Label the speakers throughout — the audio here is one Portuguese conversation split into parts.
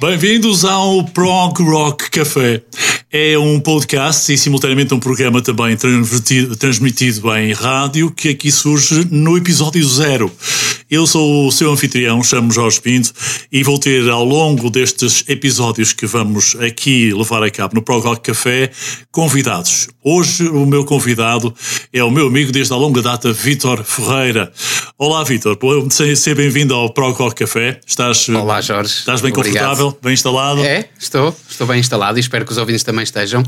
Speaker 1: Bem-vindos ao Prog Rock Café. É um podcast e simultaneamente um programa também transmitido em rádio que aqui surge no episódio zero. Eu sou o seu anfitrião, chamo Jorge Pinto e vou ter ao longo destes episódios que vamos aqui levar a cabo no Prog Rock Café convidados. Hoje o meu convidado é o meu amigo desde a longa data, Vítor Ferreira. Olá, Vítor. Seja bem-vindo ao Prog Rock Café.
Speaker 2: Estás, Olá, Jorge.
Speaker 1: Estás bem Obrigado. confortável? Bem instalado?
Speaker 2: É, estou. Estou bem instalado e espero que os ouvintes também estejam.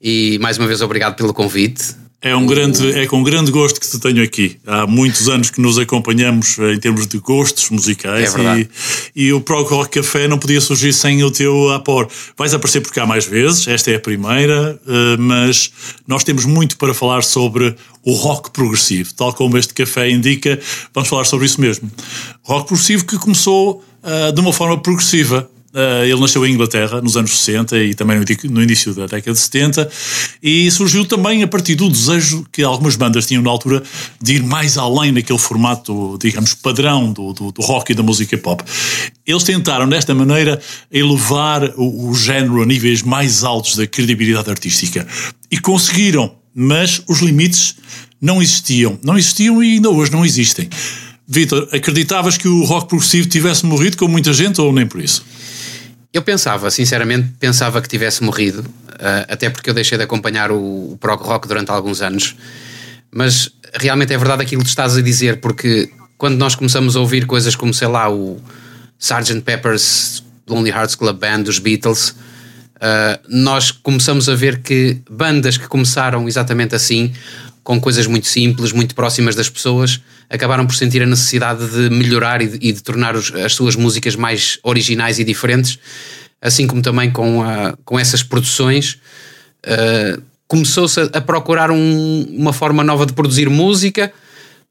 Speaker 2: E mais uma vez, obrigado pelo convite.
Speaker 1: É, um grande, é com grande gosto que te tenho aqui. Há muitos anos que nos acompanhamos em termos de gostos musicais
Speaker 2: é
Speaker 1: e, e o Prog Rock Café não podia surgir sem o teu apor. Vais aparecer por cá mais vezes, esta é a primeira, eh, mas nós temos muito para falar sobre o rock progressivo. Tal como este café indica, vamos falar sobre isso mesmo. Rock progressivo que começou uh, de uma forma progressiva ele nasceu em Inglaterra nos anos 60 e também no, início da década de 70 e surgiu também a partir do desejo que algumas bandas tinham na altura de ir mais além naquele formato, digamos, padrão do, do, do rock e da música pop. Eles tentaram, desta maneira, elevar o, o género a níveis mais altos da credibilidade artística e conseguiram, mas os limites não existiam. Não existiam e ainda hoje não existem. Vitor, acreditavas que o rock progressivo tivesse morrido com muita gente ou nem por isso?
Speaker 2: Eu pensava, sinceramente, pensava que tivesse morrido, uh, até porque eu deixei de acompanhar o, o prog rock durante alguns anos. Mas realmente é verdade aquilo que estás a dizer, porque quando nós começamos a ouvir coisas como, sei lá, o Sgt. Pepper's Lonely Hearts Club Band dos Beatles, uh, nós começamos a ver que bandas que começaram exatamente assim, com coisas muito simples, muito próximas das pessoas, acabaram por sentir a necessidade de melhorar e de, e de tornar os, as suas músicas mais originais e diferentes, assim como também com, a, com essas produções. Uh, Começou-se a, procurar um, uma forma nova de produzir música,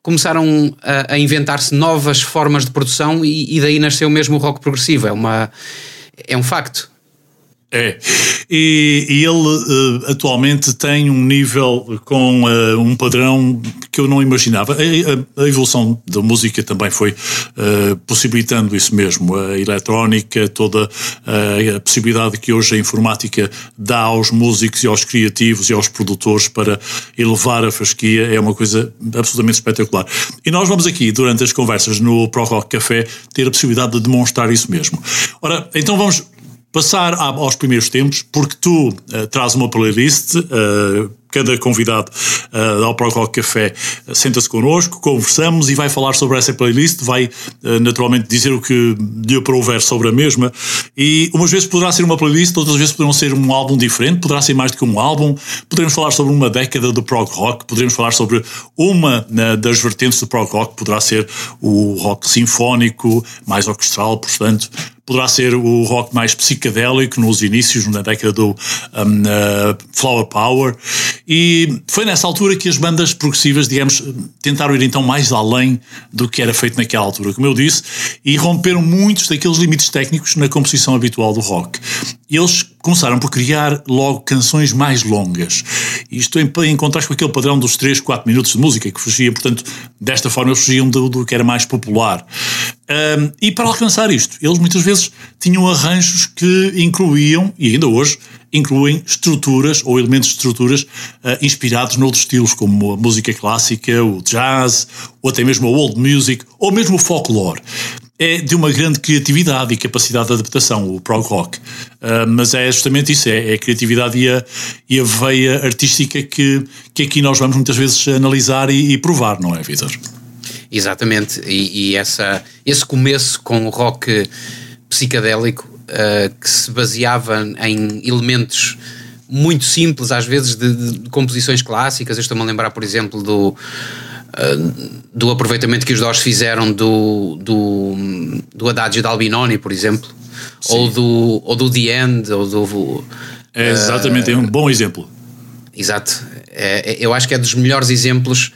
Speaker 2: começaram a, a inventar-se novas formas de produção e, e, daí nasceu mesmo o rock progressivo. É, uma, é um facto.
Speaker 1: É, e, e ele uh, atualmente tem um nível com uh, um padrão que eu não imaginava. A, a, a evolução da música também foi uh, possibilitando isso mesmo. A eletrónica, toda a possibilidade que hoje a informática dá aos músicos e aos criativos e aos produtores para elevar a fasquia é uma coisa absolutamente espetacular. E nós vamos aqui, durante as conversas no Pro Rock Café, ter a possibilidade de demonstrar isso mesmo. Ora, então vamos passar aos primeiros tempos, porque tu uh, traz uma playlist, uh, cada convidado uh, ao Rock Café senta-se connosco, conversamos e vai falar sobre essa playlist, vai naturalmente dizer o que lhe aprouver sobre a mesma. E umas vezes poderá ser uma playlist, outras vezes poderão ser um álbum diferente, poderá ser mais do que um álbum. Poderemos falar sobre uma década do prog rock, poderemos falar sobre uma das vertentes do prog rock, poderá ser o rock sinfónico, mais orquestral, portanto poderá ser o rock mais psicadélico nos inícios, na década do um, uh, Flower Power. E foi nessa altura que as bandas progressivas, digamos, tentaram ir então mais além do que era feito naquela altura, como eu disse, e romperam muitos daqueles limites técnicos na composição habitual do rock. Eles começaram por criar logo canções mais longas. Isto em, em contraste com aquele padrão dos 3, 4 minutos de música que fugia, portanto, desta forma eles fugiam do, do que era mais popular. Um, e para alcançar isto, eles muitas vezes tinham arranjos que incluíam, e ainda hoje, incluem estruturas ou elementos de estruturas uh, inspirados noutros estilos, como a música clássica, o jazz, ou até mesmo a old music, ou mesmo o folklore é de uma grande criatividade e capacidade de adaptação, o prog rock. Uh, mas é justamente isso, é, é, a criatividade e a, e a veia artística que, que aqui nós vamos muitas vezes analisar e, e provar, não é, Vitor?
Speaker 2: Exatamente, e, e, essa, esse começo com o rock psicadélico uh, que se baseava em elementos muito simples, às vezes de, de composições clássicas. Eu estou-me a lembrar, por exemplo, do do aproveitamento que os Doors fizeram do, do, do Adagio de Albinoni, por exemplo, ou do, ou do The End, ou do.
Speaker 1: É exatamente, uh, é um bom exemplo.
Speaker 2: Exato. É, é, eu acho que é dos melhores exemplos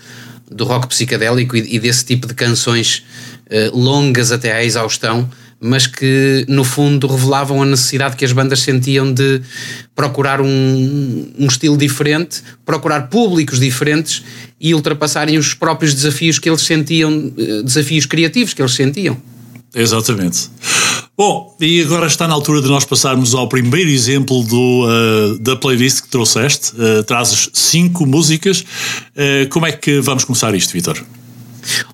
Speaker 2: do rock psicadélico e, e desse tipo de canções uh, longas até à exaustão mas que no fundo revelavam a necessidade que as bandas sentiam de procurar um, um estilo diferente, procurar públicos diferentes e ultrapassarem os próprios desafios que eles sentiam, eh, desafios criativos que eles sentiam.
Speaker 1: Exatamente. Bom, e agora está na altura de nós passarmos ao primeiro exemplo do, uh, da playlist que trouxeste. Uh, trazes cinco músicas. Uh, como é que vamos começar isto, Vitor?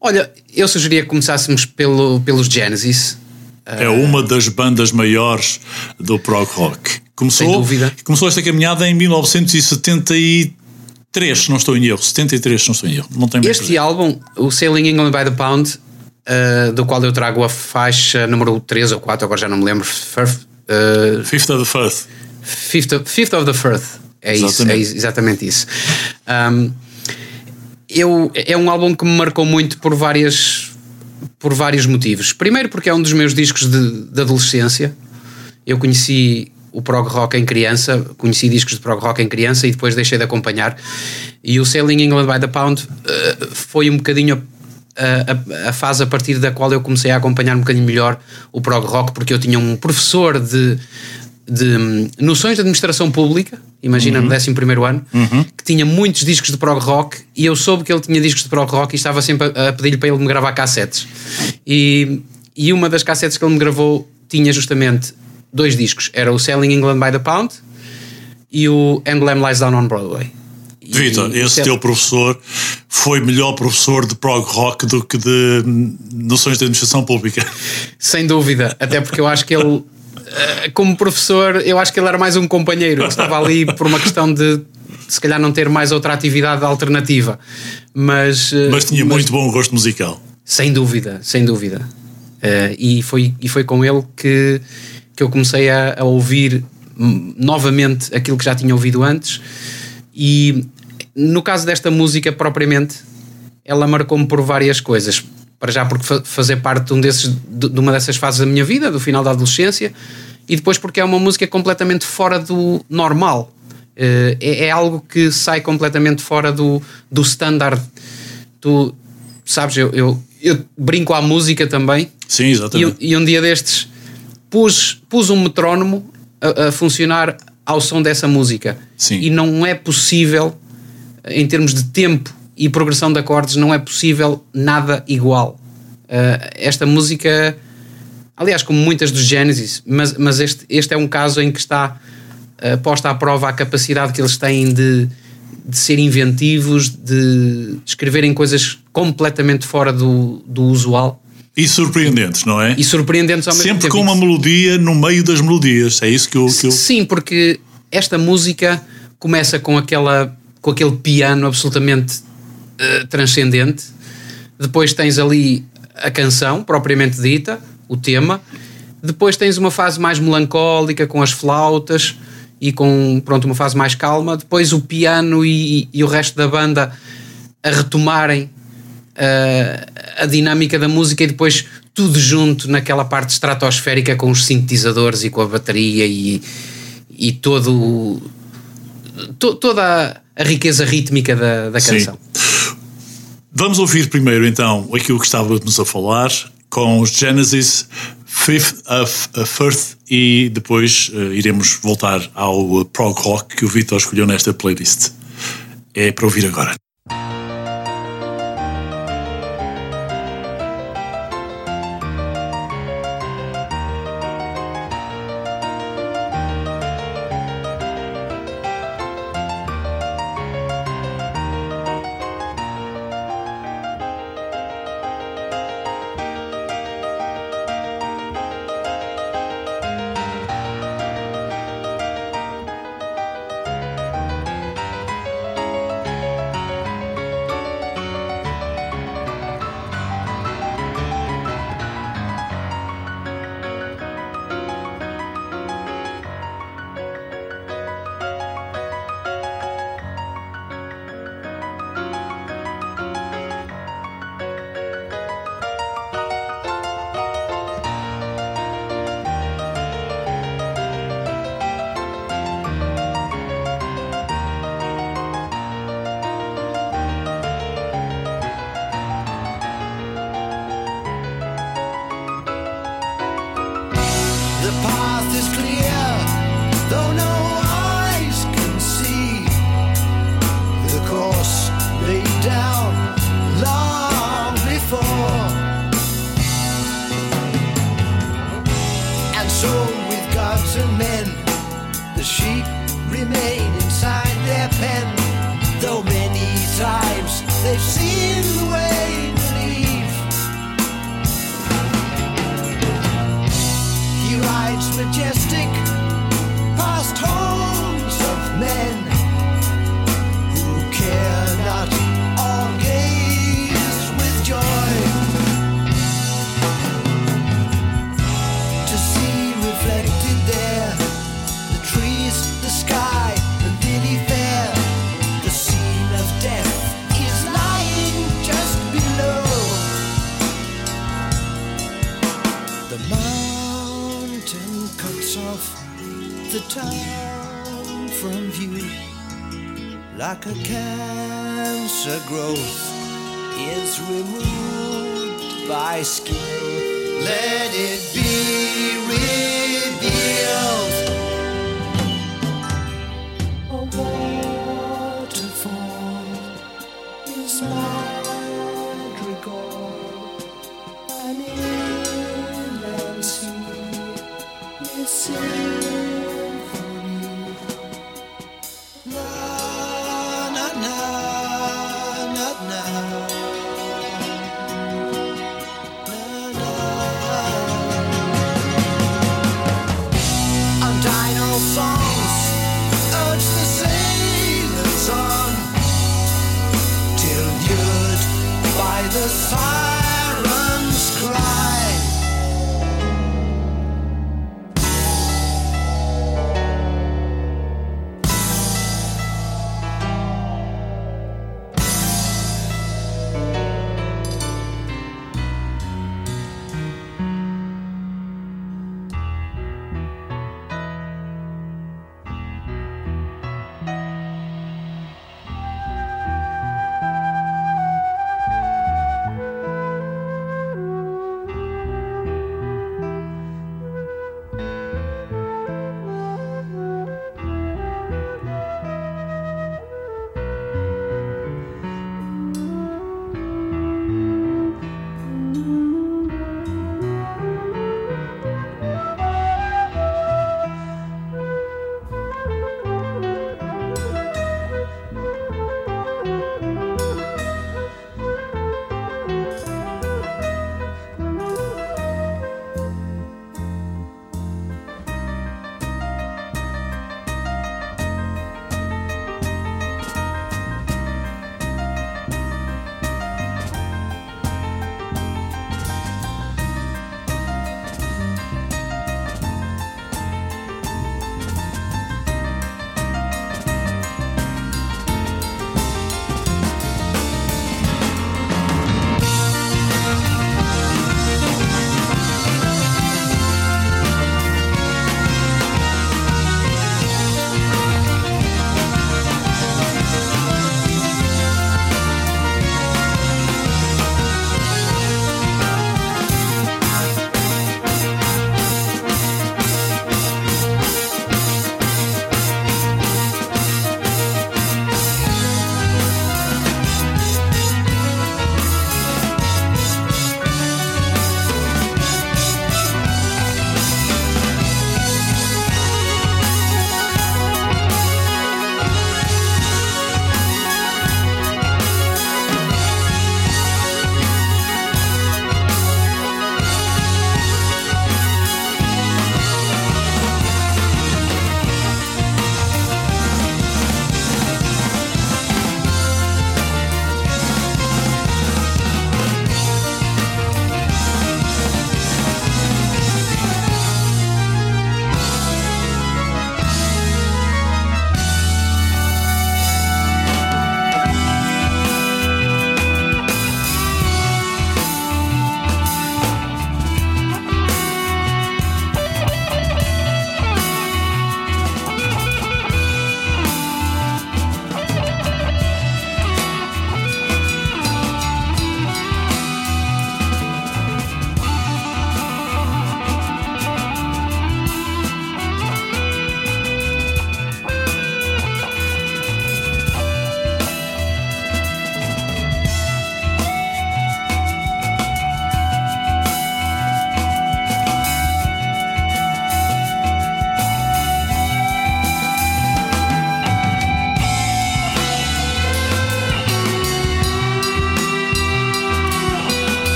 Speaker 2: Olha, eu sugeria que começássemos pelo, pelos Genesis.
Speaker 1: É uma das bandas maiores do prog rock. Começou,
Speaker 2: Sem dúvida.
Speaker 1: Começou esta caminhada em 1973, se não estou em erro. 73, se não estou em erro. Não tem
Speaker 2: este álbum, o Sailing England by the Pound, uh, do qual eu trago a faixa número 3 ou 4, agora já não me lembro. Firth,
Speaker 1: uh, Fifth of the Firth.
Speaker 2: Fifth of, Fifth of the Firth. É exatamente. isso, é exatamente isso. Um, eu, é um álbum que me marcou muito por várias por vários motivos. Primeiro porque é um dos meus discos de, de adolescência. Eu conheci o prog rock em criança, conheci discos de prog rock em criança e depois deixei de acompanhar. E o Sailing England by the Pound uh, foi um bocadinho a, a, a, fase a partir da qual eu comecei a acompanhar um bocadinho melhor o prog rock, porque eu tinha um professor de, de hum, noções de administração pública, imagina uhum. no 11 ano, uhum. que tinha muitos discos de prog rock e eu soube que ele tinha discos de prog rock e estava sempre a, pedir-lhe para ele me gravar cassetes. E, e uma das cassetes que ele me gravou tinha justamente dois discos: era o Selling England by the Pound e o And Lamb Lies Down on Broadway.
Speaker 1: Vitor, esse teu professor foi melhor professor de prog rock do que de noções de administração pública.
Speaker 2: Sem dúvida, até porque eu acho que ele, como professor, eu acho que ele era mais um companheiro, estava ali por uma questão de se calhar não ter mais outra atividade alternativa. Mas,
Speaker 1: eh, mas tinha mas, muito bom gosto musical.
Speaker 2: Sem dúvida, sem dúvida. Uh, e, foi, e foi com ele que, que eu comecei a, a ouvir novamente aquilo que já tinha ouvido antes. E no caso desta música propriamente, ela marcou-me por várias coisas. Para já porque fazer parte de, um desses, de uma dessas fases da minha vida, do final da adolescência, e depois porque é uma música completamente fora do normal. Eh, é, é algo que sai completamente fora do, do standard. Tu sabes, eu, eu, eu brinco à música também.
Speaker 1: Sim, exatamente.
Speaker 2: E, e um dia destes pus, pus um metrónomo a, a funcionar ao som dessa música.
Speaker 1: Sim.
Speaker 2: E não é possível em termos de tempo e progressão de acordes, não é possível nada igual. Uh, esta música, aliás, como muitas dos Genesis, mas, mas este, este é um caso em que está uh, posta à prova a capacidade que eles têm de, de ser inventivos, de escreverem coisas completamente fora do, do usual.
Speaker 1: E surpreendentes, não é?
Speaker 2: E surpreendentes ao mesmo
Speaker 1: Sempre
Speaker 2: tempo.
Speaker 1: com uma melodia no meio das melodias, é isso que eu. Que eu...
Speaker 2: Sim, porque esta música começa com aquela com aquele piano absolutamente uh, transcendente. Depois tens ali a canção propriamente dita, o tema. Depois tens uma fase mais melancólica com as flautas e com pronto uma fase mais calma. Depois o piano e, e o resto da banda a retomarem uh, a dinâmica da música e depois tudo junto naquela parte estratosférica com os sintetizadores e com a bateria e, e todo to, toda a riqueza rítmica da, da canção. Sim.
Speaker 1: Vamos ouvir primeiro então aquilo que estávamos a falar com os Genesis Fifth of a Firth e depois uh, iremos voltar ao prog rock que o Vitor escolheu nesta playlist. É para ouvir agora.
Speaker 3: like a cancer growth is removed by skin. Let it be.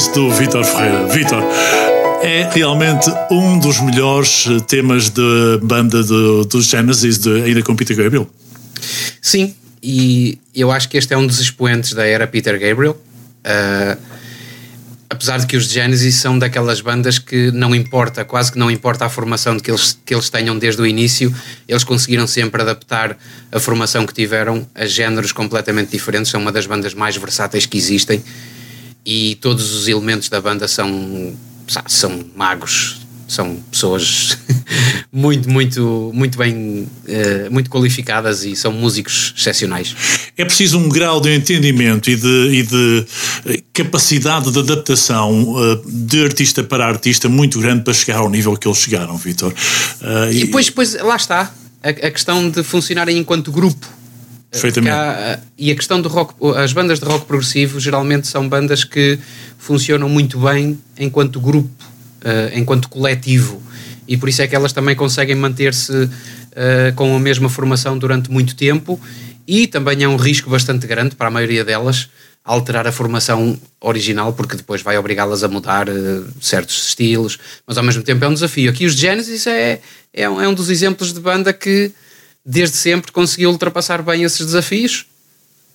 Speaker 1: Da playlist do Vitor Ferreira. Vitor, é realmente um dos melhores temas de banda do, do Genesis, de, ainda com Peter Gabriel.
Speaker 2: Sim, e eu acho que este é um dos expoentes da era Peter Gabriel. Ah, apesar de que os Genesis são daquelas bandas que não importa, quase que não importa a formação que eles, que eles tenham desde o início, eles conseguiram sempre adaptar a formação que tiveram a géneros completamente diferentes. São uma das bandas mais versáteis que existem e todos os elementos da banda são, são magos, são pessoas muito, muito, muito bem, eh, muito qualificadas e são músicos excepcionais.
Speaker 1: É preciso um grau de entendimento e de, e de eh, capacidade de adaptação eh, de artista para artista muito grande para chegar ao nível que eles chegaram, Vitor.
Speaker 2: E depois, depois lá está, a, a questão de funcionarem enquanto grupo.
Speaker 1: Perfeitamente.
Speaker 2: Há- e a questão do rock, as bandas de rock progressivo geralmente são bandas que funcionam muito bem enquanto grupo, eh, enquanto coletivo. E por isso é que elas também conseguem manter-se eh, com a mesma formação durante muito tempo. E também é um risco bastante grande para a maioria delas alterar a formação original, porque depois vai obrigá-las a mudar eh, certos estilos, mas ao mesmo tempo é um desafio. Aqui os Genesis é, é, é um dos exemplos de banda que desde sempre conseguiu ultrapassar bem esses desafios,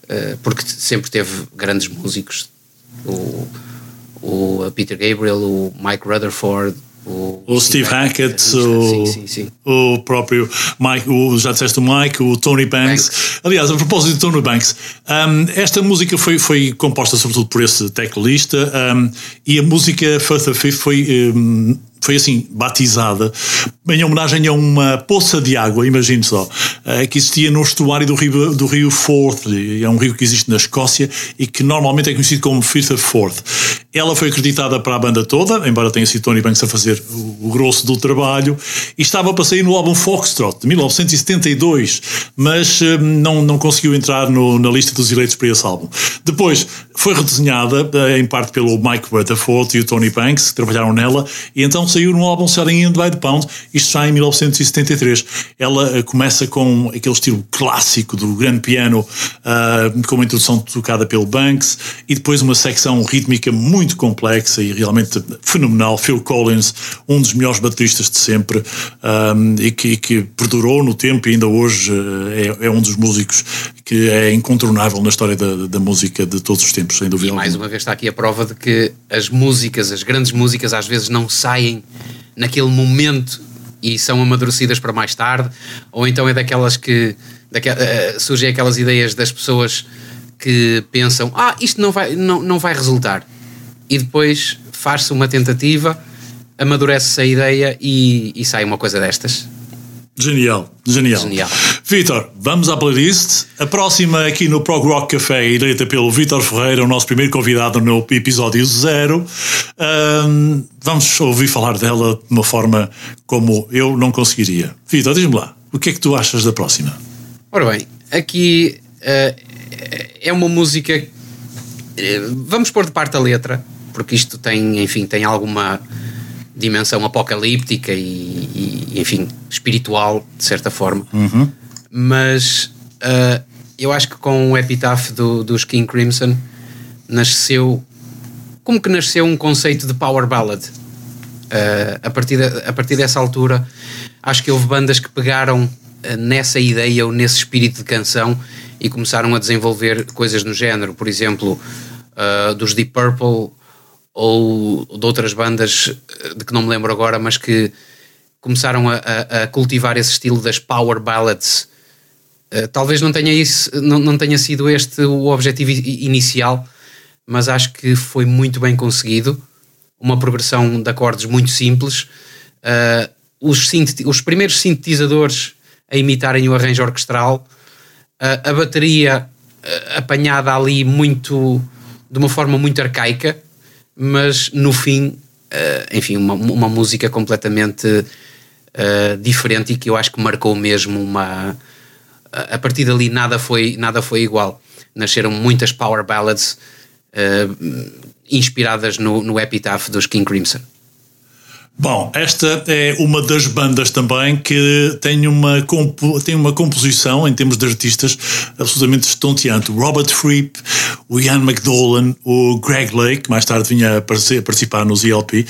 Speaker 2: eh, porque sempre teve grandes músicos. O, o Peter Gabriel, o Mike Rutherford, o,
Speaker 1: O Steve Hackett,
Speaker 2: Sim,
Speaker 1: o,
Speaker 2: sim, sim.
Speaker 1: o próprio Mike, o, já disseste o Mike, o Tony Banks.
Speaker 2: Banks.
Speaker 1: Aliás, a propósito de Tony Banks, um, esta música foi, foi composta sobretudo por esse teclista um, e a música First of Fifth foi. um, foi assim, batizada em homenagem a uma poça de água, imagine só, eh, que existia no estuário do rio, do rio Forth, é um rio que existe na Escócia e que normalmente é conhecido como Fifth of Forth. Ela foi acreditada para a banda toda, embora tenha sido Tony Banks a fazer o, o grosso do trabalho, e estava para sair no álbum Foxtrot, de 1972, mas eh, não, não conseguiu entrar no- na lista dos eleitos para esse álbum. Depois foi redesenhada, eh, em parte pelo Mike Rutherford e o Tony Banks, que trabalharam nela, e então saiu no álbum Selling In by the Pound, isto já em 1973. Ela eh, começa com aquele estilo clássico do grande piano, ah, com uma introdução tocada pelo Banks, e depois uma secção rítmica muito complexa e realmente fenomenal. Phil Collins, um dos melhores bateristas de sempre, ah, e, que, e que perdurou no tempo e ainda hoje eh, é, é um dos músicos que é incontornável na história da, da música de todos os tempos, sem dúvida
Speaker 2: E mais
Speaker 1: alguma.
Speaker 2: uma vez está aqui a prova de que as músicas, as grandes músicas, às vezes não saem naquele momento e são amadurecidas para mais tarde, ou então é daquelas que daque- eh, surgem aquelas ideias das pessoas que pensam, ah, isto não vai, não, não vai resultar. E depois faz-se uma tentativa, amadurece-se a ideia e, e sai uma coisa destas.
Speaker 1: Genial, genial.
Speaker 2: Genial.
Speaker 1: Vitor, vamos à playlist. A próxima aqui no Prog Rock Café eleita pelo Vitor Ferreira, o nosso primeiro convidado no episódio zero. Ahm, vamos ouvir falar dela de uma forma como eu não conseguiria. Vitor, diz-me lá, o que é que tu achas da próxima?
Speaker 2: Ora bem, aqui eh, é uma música. eh, vamos pôr de parte a letra, porque isto tem, enfim, tem alguma dimensão apocalíptica e, e, enfim, espiritual, de certa forma. Mas eh, eu acho que com o epitaph do, dos King Crimson nasceu. Como que nasceu um conceito de power ballad? Uh, a, partir de- a partir dessa altura, acho que houve bandas que pegaram uh, nessa ideia ou nesse espírito de canção e começaram a desenvolver coisas no género. Por exemplo, uh, dos Deep Purple ou de outras bandas uh, de que não me lembro agora, mas que começaram a, a- a cultivar esse estilo das power ballads. Uh, talvez não tenha, isso, não, não tenha sido este o objetivo inicial, mas acho que foi muito bem conseguido. Uma progressão de acordes muito simples. Uh, os, os primeiros sintetizadores a imitarem o arranjo orquestral a, a bateria eh, apanhada ali muito de uma forma muito arcaica, mas no fim, eh, enfim, uma, uma música completamente eh, diferente e que eu acho que marcou mesmo uma. A partir dali nada foi, nada foi igual. Nasceram muitas power ballads eh, inspiradas no, no Epitaph dos King Crimson.
Speaker 1: Bom, esta é uma das bandas também que tem uma, tem uma composição, em termos de artistas, absolutamente estonteante. Robert Fripp, o Ian McDolan, o Greg Lake, que mais tarde vinha a participar nos ELP.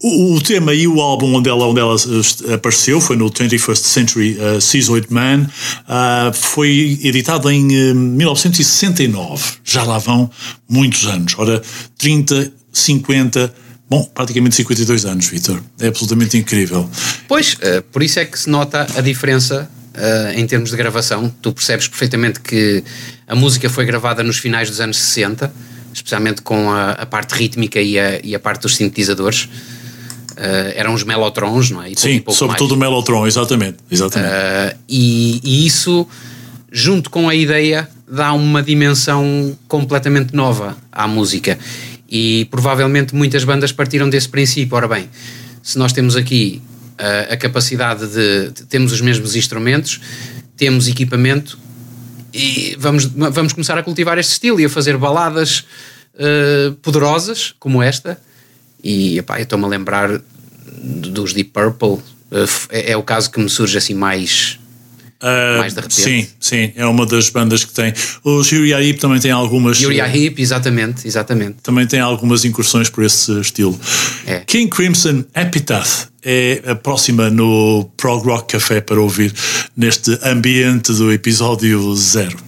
Speaker 1: O, tema e o álbum onde ela, onde ela eh, apareceu foi no 21st Century uh, Schizoid Man. Ah, foi editado em eh, 1969. Já lá vão muitos anos. Ora, 30, 50, bom, praticamente 52 anos, Vitor. É absolutamente incrível.
Speaker 2: Pois, eh, por isso é que se nota a diferença eh, em termos de gravação. Tu percebes perfeitamente que a música foi gravada nos finais dos anos 60, especialmente com a, a parte rítmica e a, e a parte dos sintetizadores. Eh, eram os melotrons, não é?
Speaker 1: Sim, sobretudo o
Speaker 2: mais.
Speaker 1: Mellotron, exatamente. exatamente.
Speaker 2: Eh, e, e isso, junto com a ideia, dá uma dimensão completamente nova à música. E provavelmente muitas bandas partiram desse princípio. Ora bem, se nós temos aqui eh, a capacidade de, de- temos os mesmos instrumentos, temos equipamento e vamos, vamos começar a cultivar este estilo e a fazer baladas poderosas como esta. E epá, eu estou-me a lembrar dos Deep Purple. eh, é, é o caso que me surge assim mais.
Speaker 1: Ah,
Speaker 2: mais de repente.
Speaker 1: Sim, sim, é uma das bandas que tem. O Yuri Aip também tem algumas.
Speaker 2: Yuri Hip, exatamente, exatamente.
Speaker 1: Também tem algumas incursões por esse estilo.
Speaker 2: É.
Speaker 1: King Crimson Epitaph é a próxima no Prog Rock Café para ouvir neste ambiente do episódio zero.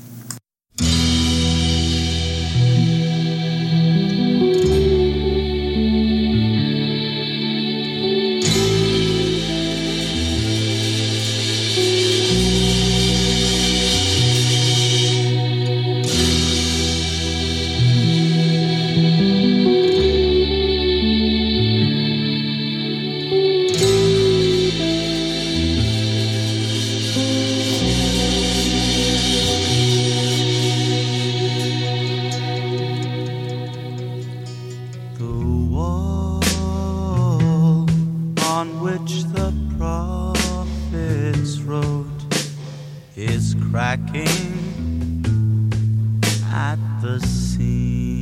Speaker 3: The seams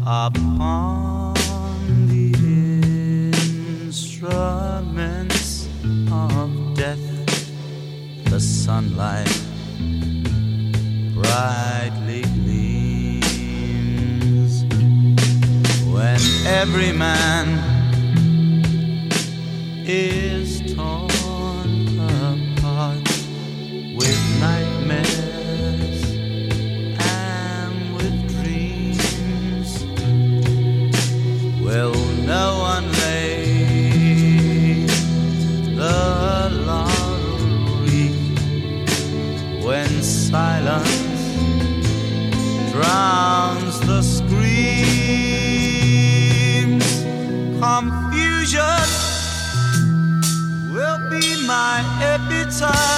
Speaker 3: upon the instruments of death. The sunlight brightly gleams when every man is epitaph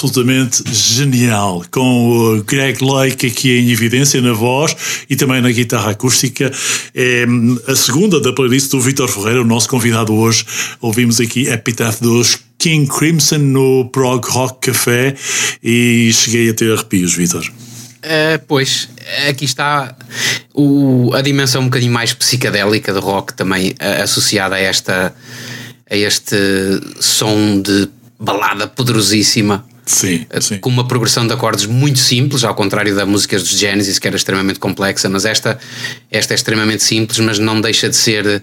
Speaker 1: absolutamente genial, com o Greg Lake aqui em evidência na voz e também na guitarra acústica. É a segunda da playlist do Vitor Ferreira, o nosso convidado hoje. Ouvimos aqui Epitaph dos King Crimson no Prog Rock Café e cheguei a ter arrepios, Vitor.
Speaker 2: Uh, pois, aqui está o, a dimensão um bocadinho mais psicadélica do rock também uh, associada a, esta, a este som de balada poderosíssima.
Speaker 1: Sim,
Speaker 2: uh,
Speaker 1: sim.
Speaker 2: Com uma progressão de acordes muito simples, ao contrário da música dos Genesis, que era extremamente complexa, mas esta, esta é extremamente simples, mas não deixa de ser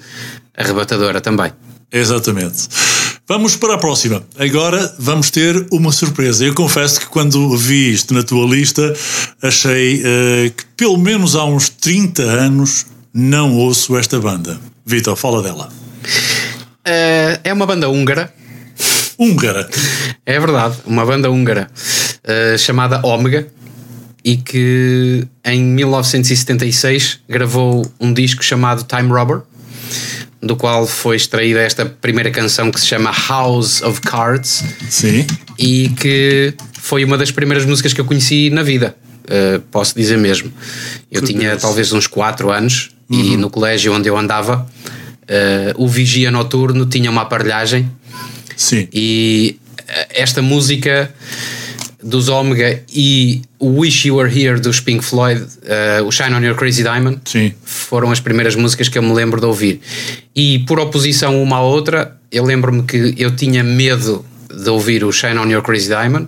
Speaker 2: arrebatadora também.
Speaker 1: Exatamente. Vamos para a próxima. Agora vamos ter uma surpresa. Eu confesso que quando vi isto na tua lista, achei uh, que pelo menos há uns 30 anos não ouço esta banda. Vitor, fala dela.
Speaker 2: Uh, é uma banda húngara.
Speaker 1: Húngara.
Speaker 2: É verdade, uma banda húngara uh, chamada Omega e que em 1976 gravou um disco chamado Time Robber do qual foi extraída esta primeira canção que se chama House of Cards.
Speaker 1: Sim.
Speaker 2: E que foi uma das primeiras músicas que eu conheci na vida. Uh, posso dizer mesmo. Eu
Speaker 1: Curioso.
Speaker 2: tinha talvez uns 4 anos uhum. e no colégio onde eu andava, uh, o Vigia Noturno tinha uma aparelhagem.
Speaker 1: Sim.
Speaker 2: E esta música dos Omega e o Wish You Were Here dos Pink Floyd, uh, o Shine on Your Crazy Diamond,
Speaker 1: Sim.
Speaker 2: foram as primeiras músicas que eu me lembro de ouvir. E por oposição uma à outra, eu lembro-me que eu tinha medo de ouvir o Shine on Your Crazy Diamond.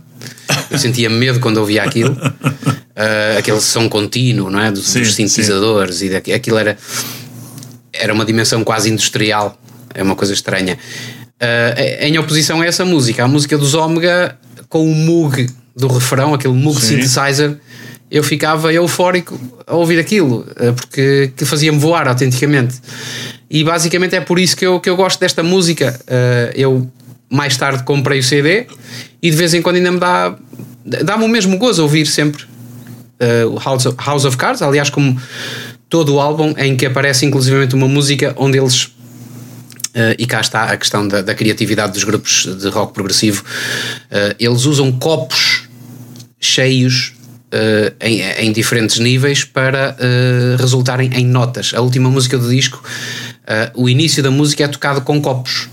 Speaker 2: Eu sentia medo quando ouvia aquilo, uh, aquele som contínuo, não é? Dos,
Speaker 1: Sim,
Speaker 2: dos sintetizadores
Speaker 1: sim.
Speaker 2: e daqui, aquilo era era uma dimensão quase industrial, é uma coisa estranha. Uh, em oposição a essa música, a música dos Omega com o Moog do refrão, aquele Moog
Speaker 1: Sim.
Speaker 2: synthesizer, eu ficava eufórico a ouvir aquilo, uh, porque que fazia-me voar autenticamente. E basicamente é por isso que eu, que eu gosto desta música. Uh, eu mais tarde comprei o CD e de vez em quando ainda me dá dá-me o mesmo gozo ouvir sempre uh, o House of, House of Cards, aliás, como todo o álbum em que aparece inclusivamente uma música onde eles uh, e cá está a questão da, da, criatividade dos grupos de rock progressivo. Uh, eles usam copos cheios uh, em, em, diferentes níveis para resultarem em notas. A última música do disco o início da música é tocado com copos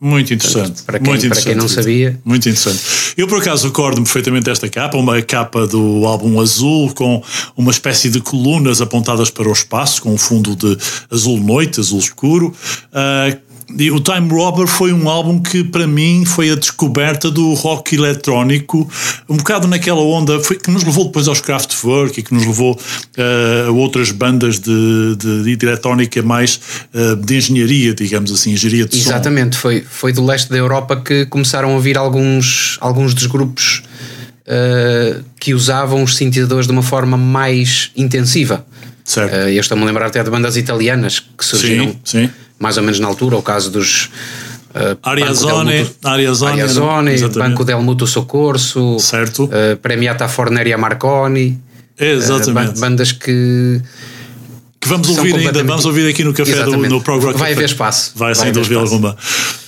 Speaker 1: muito interessante.
Speaker 2: Para quem,
Speaker 1: muito
Speaker 2: para quem não sabia.
Speaker 1: Muito interessante. Eu, por acaso, recordo-me perfeitamente desta capa, uma capa do álbum azul, com uma espécie de colunas apontadas para o espaço, com um fundo de azul noite, azul escuro. Uh, e o Time Robber foi um álbum que para mim foi a descoberta do rock eletrónico, um bocado naquela onda foi, que nos levou depois aos Kraftwerk e que nos levou uh, a outras bandas de, de, de eletrónica mais uh, de engenharia, digamos assim, engenharia de
Speaker 2: Exatamente,
Speaker 1: som.
Speaker 2: foi, foi do leste da Europa que começaram a ouvir alguns, alguns dos grupos uh, que usavam os sintetizadores de uma forma mais intensiva.
Speaker 1: Certo.
Speaker 2: Uh, eu estou-me a lembrar até de bandas italianas que surgiram
Speaker 1: sim, sim.
Speaker 2: Mais ou menos na altura, o caso dos
Speaker 1: uh, Ariazone, Ariazone,
Speaker 2: Ariazone Banco del Mutuo Soccorso,
Speaker 1: certo.
Speaker 2: uh, Premiata Forneria Marconi,
Speaker 1: Exatamente.
Speaker 2: bandas que
Speaker 1: que vamos ouvir ainda, vamos ouvir aqui no café do, no Prog Rock
Speaker 2: Vai haver espaço.
Speaker 1: Vai, sem dúvida alguma.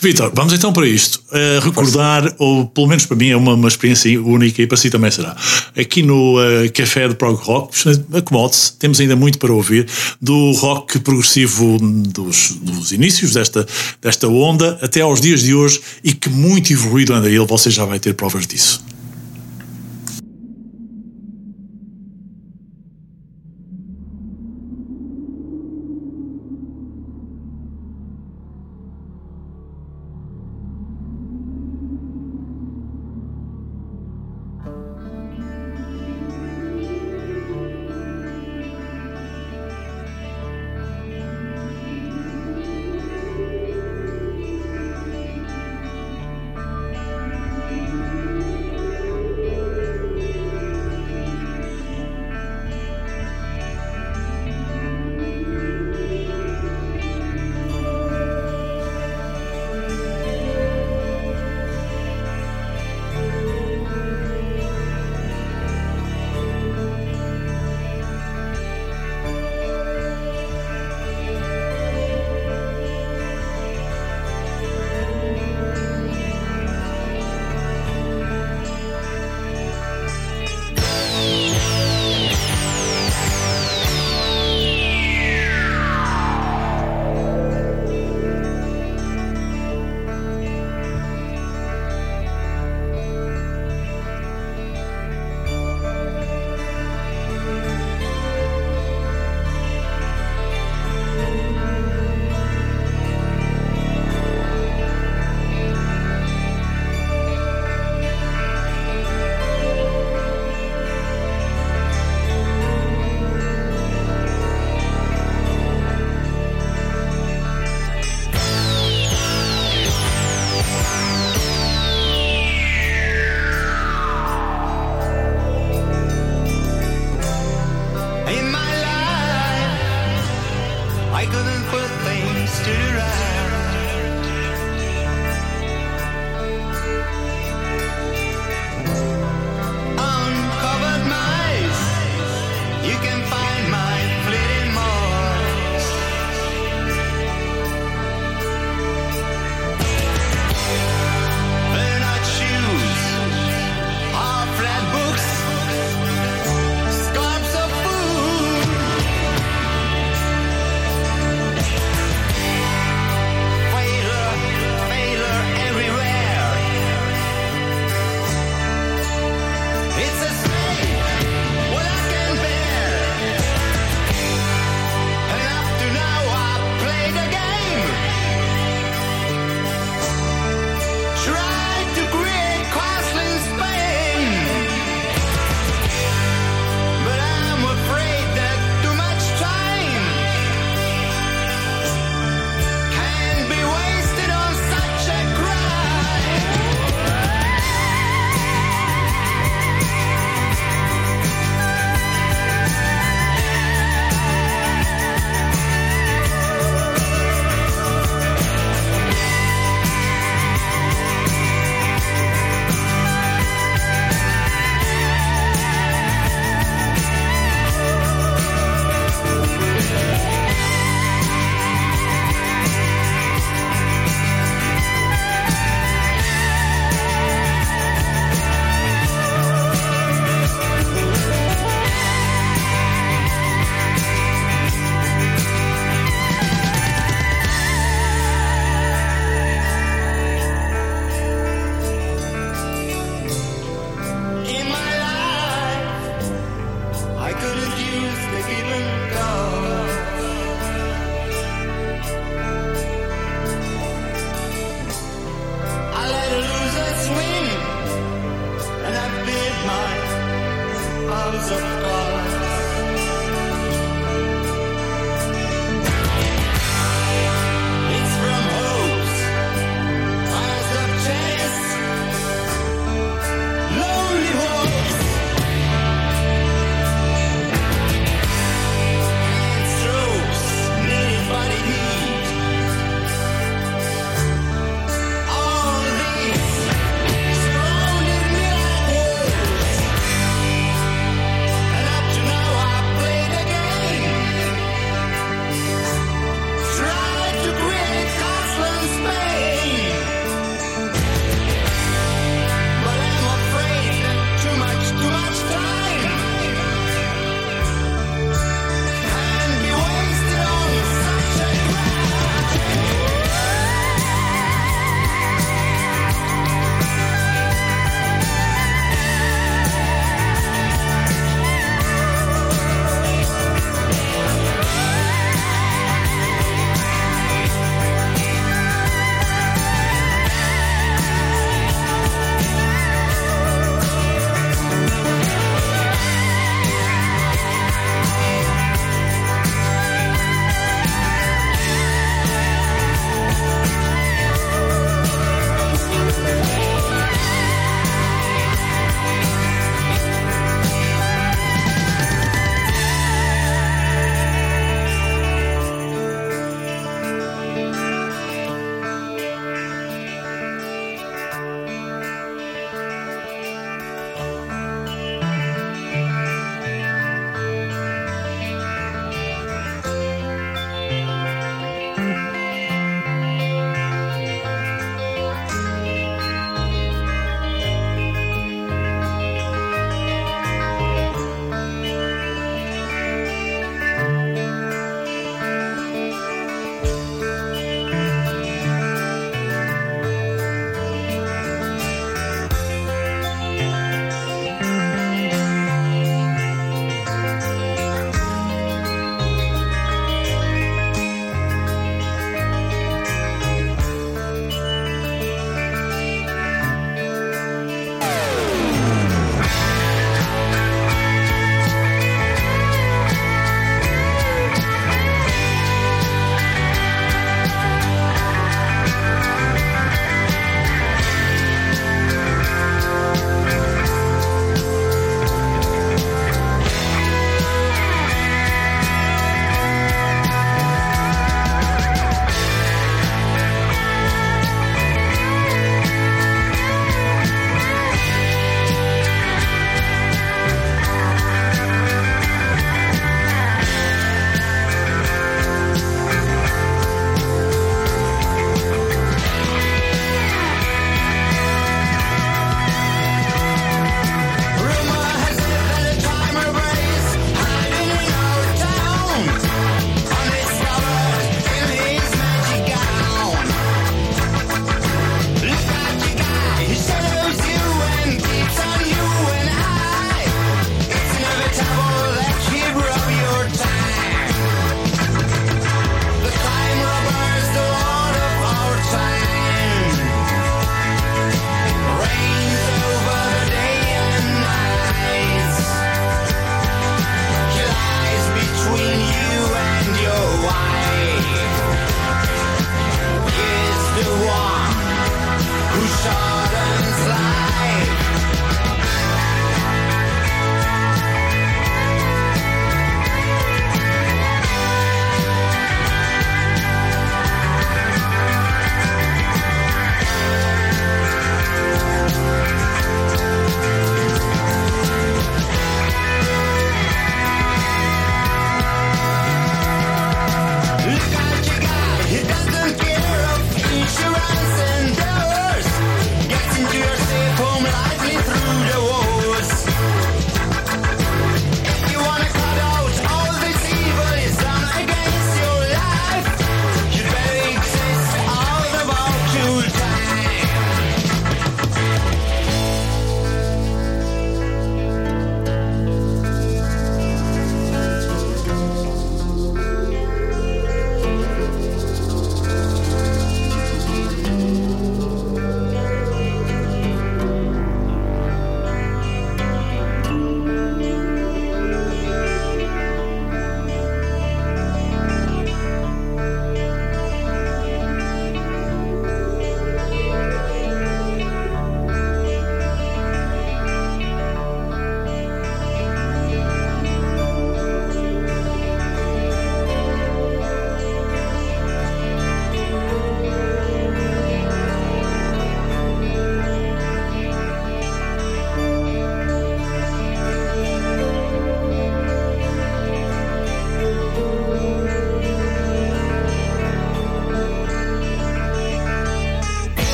Speaker 1: Vitor, vamos então para isto. Uh, recordar, Força. ou pelo menos para mim é uma, uma experiência única e para si também será. Aqui no uh, café do Prog Rock, acomode-se, temos ainda muito para ouvir do rock progressivo dos, dos inícios desta, desta onda até aos dias de hoje e que muito evoluído anda ele, você já vai ter provas disso.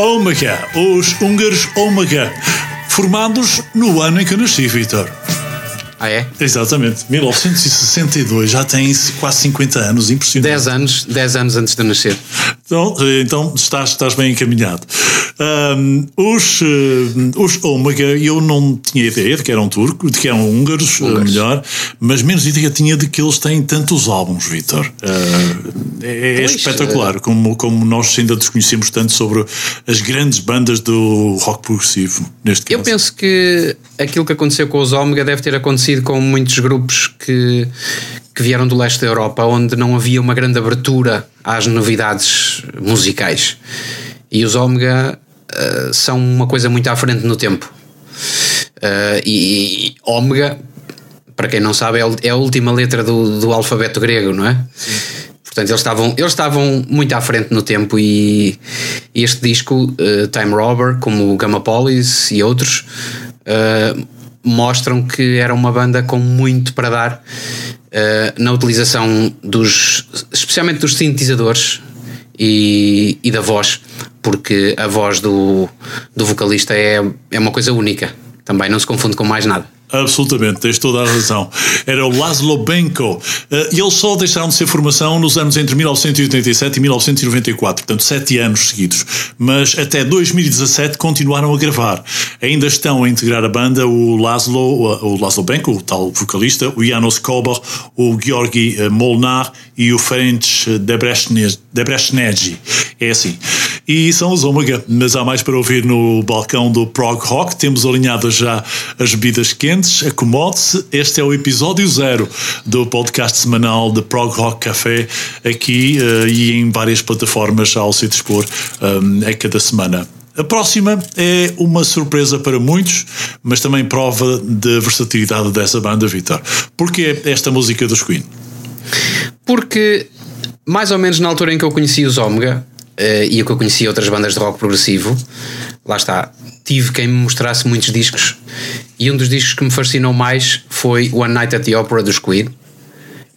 Speaker 1: Omega, os húngaros Omega, formados no ano em que eu nasci, Vitor.
Speaker 2: Ah, é?
Speaker 1: Exatamente, 1962, já tem quase 50 anos, impressionante.
Speaker 2: 10 anos, 10 anos antes de nascer.
Speaker 1: Então, eh, então estás, estás bem encaminhado. Ahm, os, eh, os eu não tinha ideia de que eram turcos, de que eram húngaros, eh,
Speaker 2: Húngaros.
Speaker 1: melhor, mas menos ideia tinha de que eles têm tantos álbuns, Vitor. Ah, é é espetacular como, como nós ainda desconhecemos tanto sobre as grandes bandas do rock progressivo, neste caso.
Speaker 2: Eu penso que aquilo que aconteceu com os Omega deve ter acontecido com muitos grupos que, que vieram do leste da Europa, onde não havia uma grande abertura às novidades musicais. E os Omega eh, são uma coisa muito à frente no tempo. Eh, e, e Omega, para quem não sabe, é a- é a última letra do, do alfabeto grego, não é? Portanto, eles estavam, eles estavam muito à frente no tempo e este disco, eh, Time Robber, como Police e outros, eh, mostram que era uma banda com muito para dar eh, na utilização dos, especialmente dos sintetizadores e, e da voz, porque a voz do, do vocalista é, é uma coisa única. Também não se confunde com mais nada.
Speaker 1: Absolutamente, tens toda a razão. Era o Laszlo Benko. Eh, E eles só deixaram de ser formação nos anos entre 1987 e 1994, portanto, sete anos seguidos. Mas até 2017 continuaram a gravar. Ainda estão a integrar a banda o Laszlo, o Laszlo Benko, o tal vocalista, o Janos Kober, o Georgi eh, Molnar e o Ferenc. Debrechnegi. É assim. E são os Omega, mas há mais para ouvir no balcão do Prog Rock. Temos alinhadas já as bebidas quentes. Acomode-se. Este é o episódio zero do podcast semanal de Prog Rock Café, aqui eh, e em várias plataformas ao se dispor um, a cada semana. A próxima é uma surpresa para muitos, mas também prova da versatilidade dessa banda, Vitor. Porquê esta música dos Queen?
Speaker 2: Porque, mais ou menos na altura em que eu conheci os Omega eh, e que eu conheci outras bandas de rock progressivo, lá está, tive quem me mostrasse muitos discos e um dos discos que me fascinou mais foi One Night at the Opera dos Queen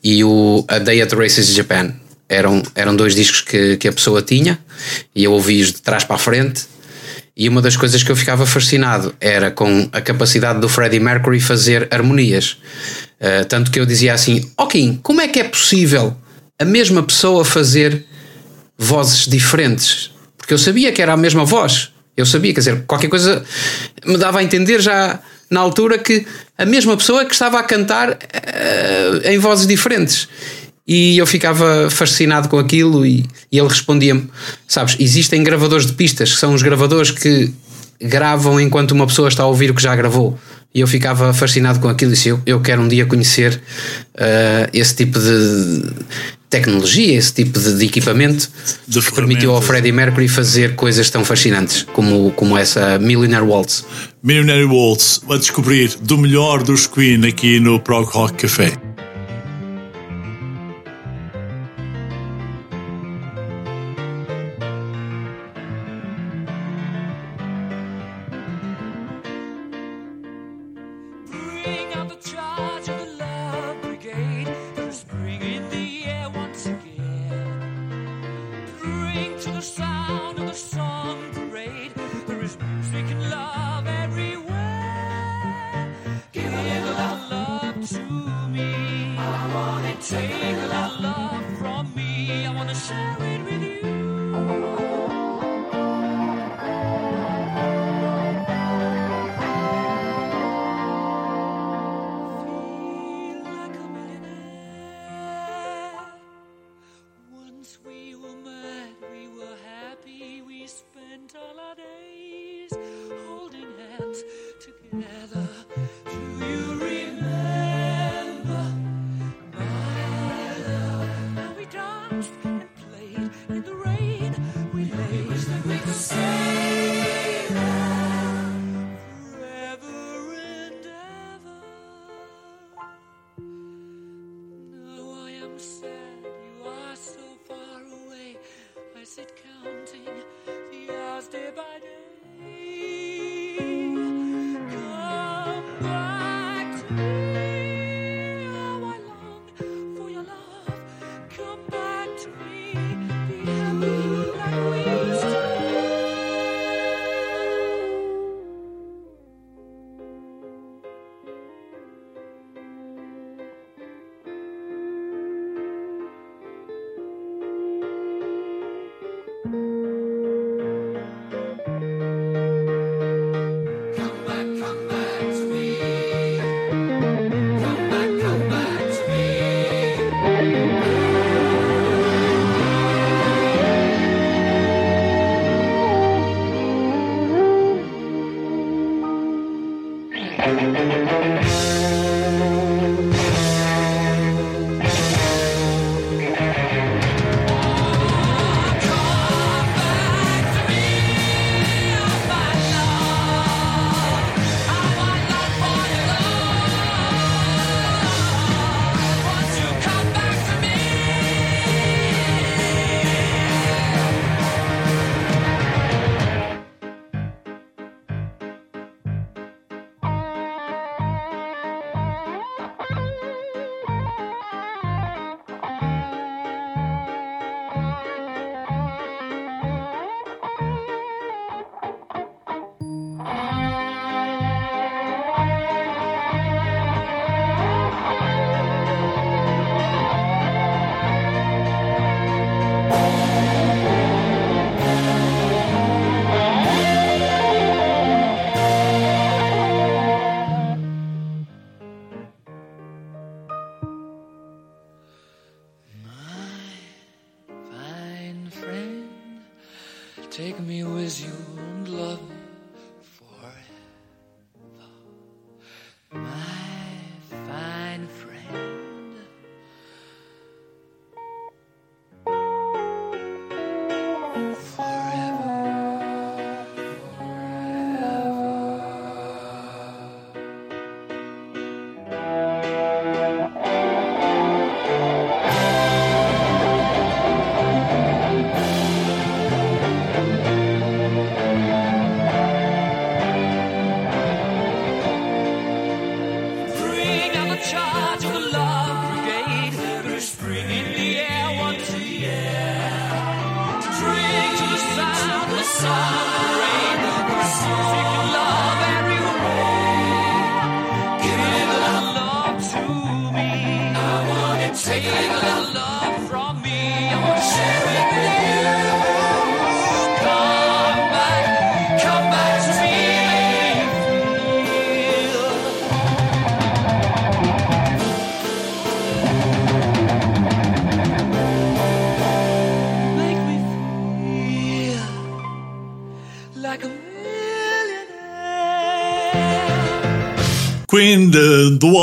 Speaker 2: e o A Day at the Races Japan. Eram, eram dois discos que, que a pessoa tinha e eu ouvi-os de trás para a frente. E uma das coisas que eu ficava fascinado era com a capacidade do Freddie Mercury fazer harmonias. Uh, tanto que eu dizia assim: Ok, como é que é possível a mesma pessoa fazer vozes diferentes? Porque eu sabia que era a mesma voz. Eu sabia, quer dizer, qualquer coisa me dava a entender já na altura que a mesma pessoa que estava a cantar eh, em vozes diferentes. E eu ficava fascinado com aquilo e, e ele respondia-me: Sabes, existem gravadores de pistas, que são os gravadores que gravam enquanto uma pessoa está a ouvir o que já gravou. E eu ficava fascinado com aquilo e disse: Eu, eu quero um dia conhecer eh, esse tipo de tecnologia, esse tipo de, de equipamento
Speaker 1: De
Speaker 2: que permitiu ao. Freddie Mercury fazer coisas tão fascinantes como, como essa Millionaire Waltz.
Speaker 1: Millionaire Waltz a descobrir do melhor dos Queen aqui no Prog Rock Café.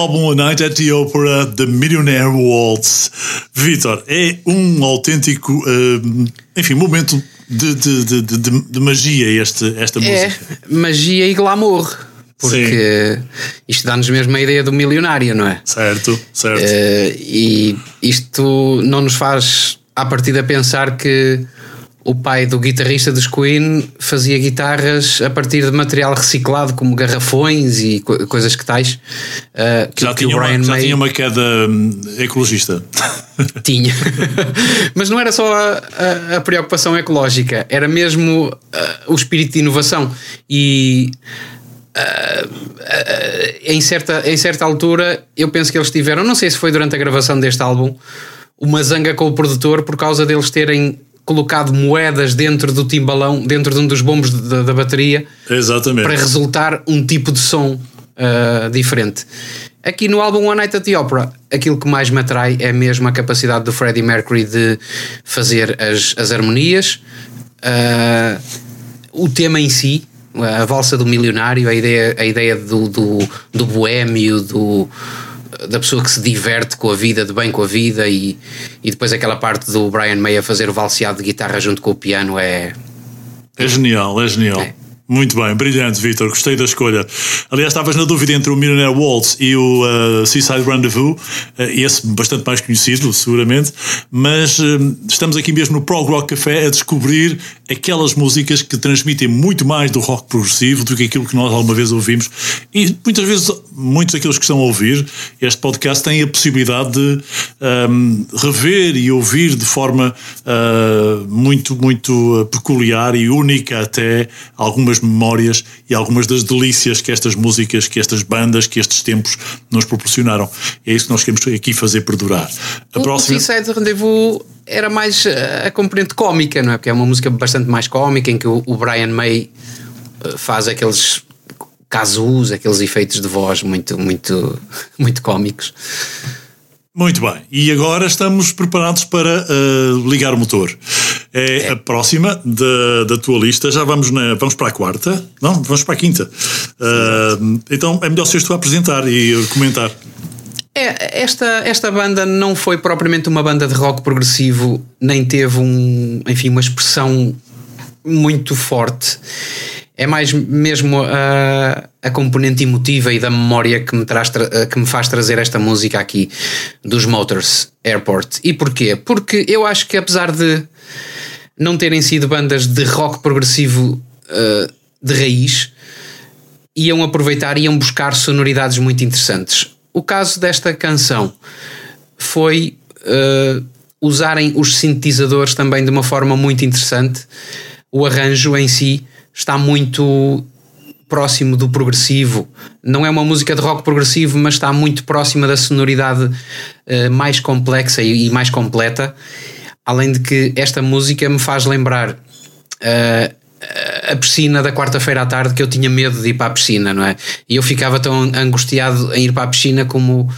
Speaker 1: Álbum A Night at the Opera, The Millionaire Waltz. Vitor, é um autêntico, eh, enfim, momento de, de, de, de- de- magia este, esta
Speaker 2: É
Speaker 1: música.
Speaker 2: magia e glamour. Porque isto dá-nos mesmo a ideia do milionário, não é?
Speaker 1: Certo, certo.
Speaker 2: Eh, e isto não nos faz, à partida, pensar que o pai do guitarrista dos Queen fazia guitarras a partir de material reciclado, como garrafões e co- coisas que tais. eh, que,
Speaker 1: já tinha, uma, já
Speaker 2: May
Speaker 1: tinha uma queda hum, ecologista.
Speaker 2: tinha. Mas não era só a, a- a preocupação ecológica, era mesmo ah, o espírito de inovação. E ah, em, certa, em certa altura, eu penso que eles tiveram, não sei se foi durante a gravação deste álbum, uma zanga com o produtor por causa deles terem colocado moedas dentro do timbalão, dentro de um dos bombos da, da bateria
Speaker 1: Exatamente.
Speaker 2: para resultar um tipo de som uh, diferente. Aqui no álbum One Night at the Opera, aquilo que mais me atrai é mesmo a capacidade do Freddie Mercury de fazer as, as harmonias, uh, o tema em si, a valsa do milionário, a ideia, a ideia do, do, do boémio, do, da pessoa que se diverte com a vida, de bem com a vida, e, e depois aquela parte do Brian May a fazer o valseado de guitarra junto com o piano é.
Speaker 1: É genial, é genial.
Speaker 2: É.
Speaker 1: Muito bem, brilhante, Vitor. Gostei da escolha. Aliás, estavas na dúvida entre o Millionaire Waltz e o uh, Seaside Rendezvous, uh, esse bastante mais conhecido, seguramente, mas uh, estamos aqui mesmo no Prog Rock Café a descobrir aquelas músicas que transmitem muito mais do rock progressivo do que aquilo que nós alguma vez ouvimos. E muitas vezes, muitos daqueles que estão a ouvir este podcast têm a possibilidade de um, rever e ouvir de forma uh, muito, muito peculiar e única até algumas memórias e algumas das delícias que estas músicas, que estas bandas, que estes tempos nos proporcionaram. É isso que nós queremos aqui fazer perdurar. A
Speaker 2: O-
Speaker 1: próxima.
Speaker 2: O Seaside Rendezvous era mais eh, a componente cómica, não é? Porque é uma música bastante mais cómica em que o, o Brian May eh, faz aqueles casus, aqueles efeitos de voz muito, muito, muito cómicos.
Speaker 1: Muito bem, e agora estamos preparados para uh, ligar o motor. É, a próxima da, da tua lista, já vamos, na, vamos para a quarta, não, vamos para a quinta. Uh, então é melhor seres tu a apresentar e comentar.
Speaker 2: É, esta, esta banda não foi propriamente uma banda de rock progressivo, nem teve um, enfim, uma expressão muito forte. É mais mesmo a, a componente emotiva e da memória que me, traz, tra- que me faz trazer esta música aqui dos Motors Airport. E porquê? Porque eu acho que apesar de não terem sido bandas de rock progressivo uh, de raiz, iam aproveitar, iam buscar sonoridades muito interessantes. O caso desta canção foi uh, usarem os sintetizadores também de uma forma muito interessante. O arranjo em si está muito próximo do progressivo. Não é uma música de rock progressivo, mas está muito próxima da sonoridade uh, mais complexa e, e mais completa. Além de que esta música me faz lembrar uh, a piscina da quarta-feira à tarde que eu tinha medo de ir para a piscina, não é? E eu ficava tão angustiado em ir para a piscina como,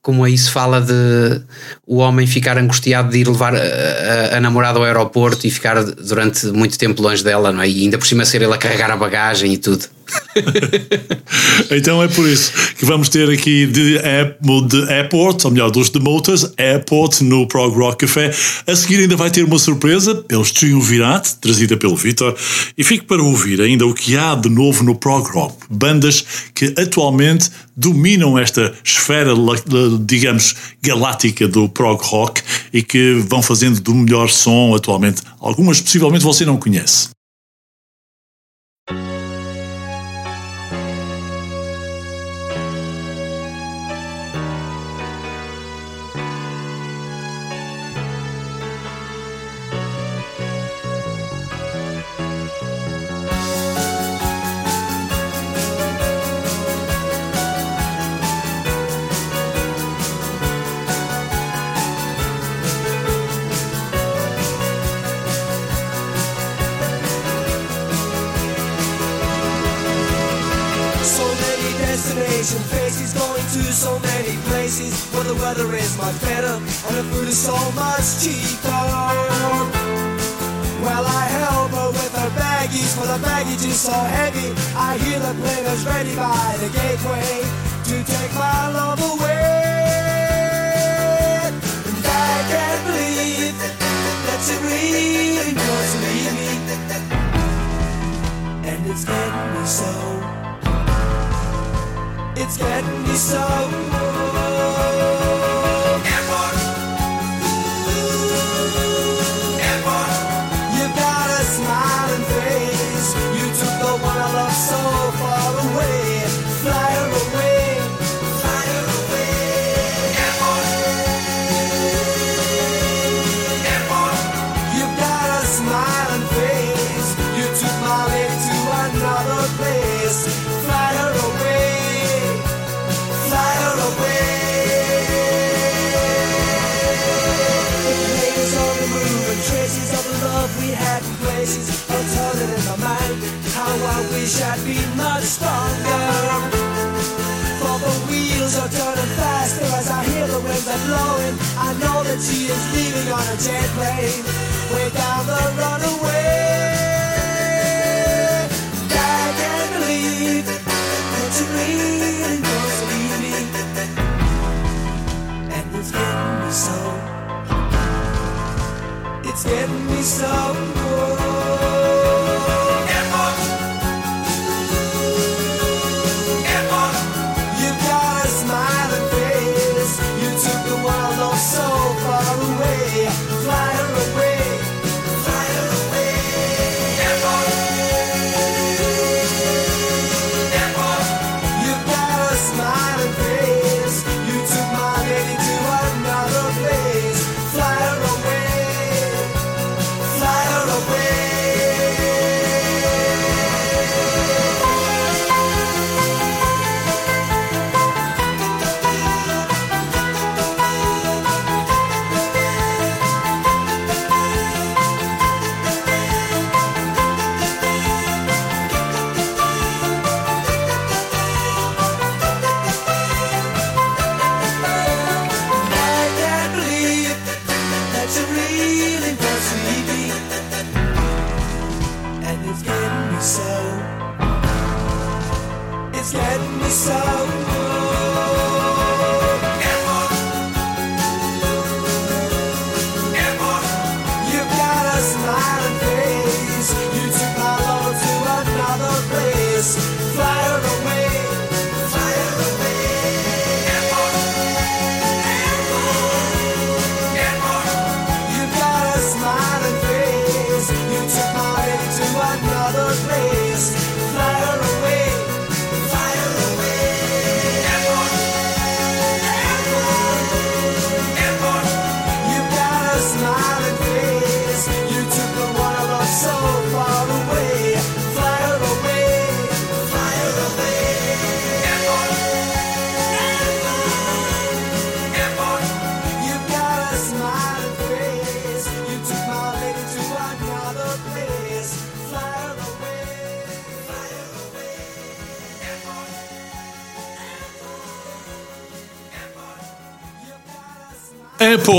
Speaker 2: como aí se fala de o homem ficar angustiado de ir levar a, a- a namorada ao aeroporto e ficar durante muito tempo longe dela, não é? E ainda por cima ser ele a carregar a bagagem e tudo.
Speaker 4: Então é por isso que vamos ter aqui de, de Airport, ou melhor, dos The Motors, Airport no Prog Rock Café. A seguir ainda vai ter uma surpresa pelos Triunvirate, trazida pelo Vitor. E fique para ouvir ainda o que há de novo no Prog Rock. Bandas que atualmente dominam esta esfera, digamos, galáctica do Prog Rock e que vão fazendo do melhor som atualmente. Algumas possivelmente você não conhece.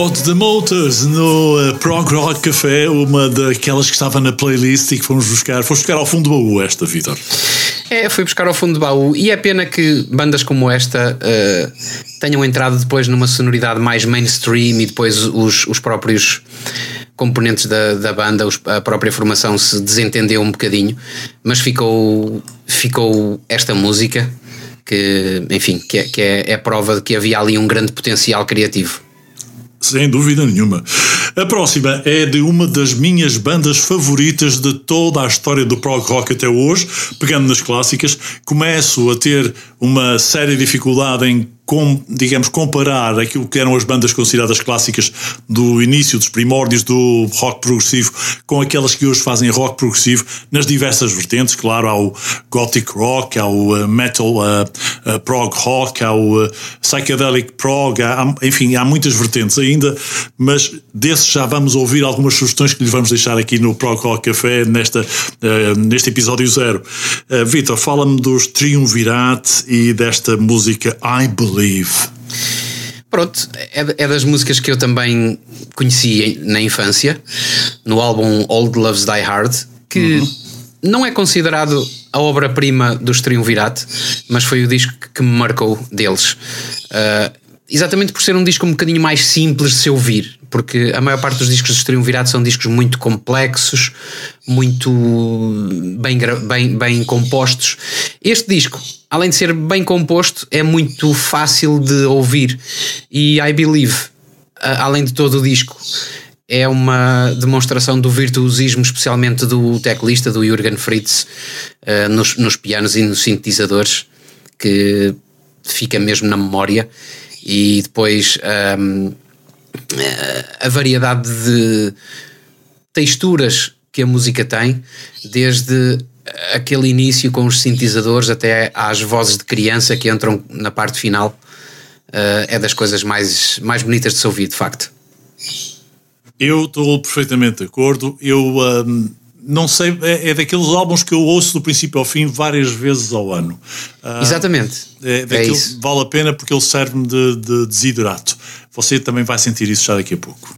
Speaker 5: Airport the
Speaker 1: Motors no eh, Prog Rock Café, uma daquelas que estava na playlist e que fomos buscar. Fomos buscar ao fundo do baú esta, Vitor.
Speaker 2: É, fui buscar ao fundo do baú e é pena que bandas como esta eh, tenham entrado depois numa sonoridade mais mainstream e depois os, os próprios componentes da, da banda, os- a própria formação se desentendeu um bocadinho, mas ficou, ficou esta música que, enfim, que, é, que é, é prova de que havia ali um grande potencial criativo.
Speaker 1: Sem dúvida nenhuma. A próxima é de uma das minhas bandas favoritas de toda a história do prog rock até hoje. Pegando nas clássicas, começo a ter uma séria dificuldade em, com, digamos, comparar aquilo que eram as bandas consideradas clássicas do início, dos primórdios do rock progressivo, com aquelas que hoje fazem rock progressivo nas diversas vertentes. Claro, há o gothic rock, há o uh, metal uh, uh, prog rock, há o psychedelic prog, há- há- enfim, há muitas vertentes ainda, mas desses já vamos ouvir algumas sugestões que lhe vamos deixar aqui no Prog Rock Café nesta, neste episódio zero. Vitor, fala-me dos Triunvirate e desta música I Believe.
Speaker 2: Pronto, é, é das músicas que eu também conheci na infância, no álbum Old Loves Die Hard, que não é considerado a obra-prima dos Triunvirate, mas foi o disco que- me marcou deles. Ah, exatamente por ser um disco um bocadinho mais simples de se ouvir, porque a maior parte dos discos dos Triunvirate são discos muito complexos, muito bem, bem, bem compostos. Este disco, além de ser bem composto, é muito fácil de ouvir. E I Believe, além de todo o disco, é uma demonstração do virtuosismo, especialmente do teclista, do Jürgen Fritz, eh, nos, nos pianos e nos sintetizadores, que fica mesmo na memória. E depois ahm, eh, a variedade de texturas que a música tem, desde aquele início com os sintetizadores até às vozes de criança que entram na parte final, eh, é das coisas mais, mais bonitas de se ouvir, de facto.
Speaker 1: Eu estou perfeitamente de acordo. Eu hum, não sei, é, é daqueles álbuns que eu ouço do princípio ao fim várias vezes ao ano. Ah,
Speaker 2: Exatamente.
Speaker 1: É,
Speaker 2: É
Speaker 1: daquele-
Speaker 2: isso.
Speaker 1: vale a pena porque ele serve-me de, de desidrato. Você também vai sentir isso já daqui a pouco.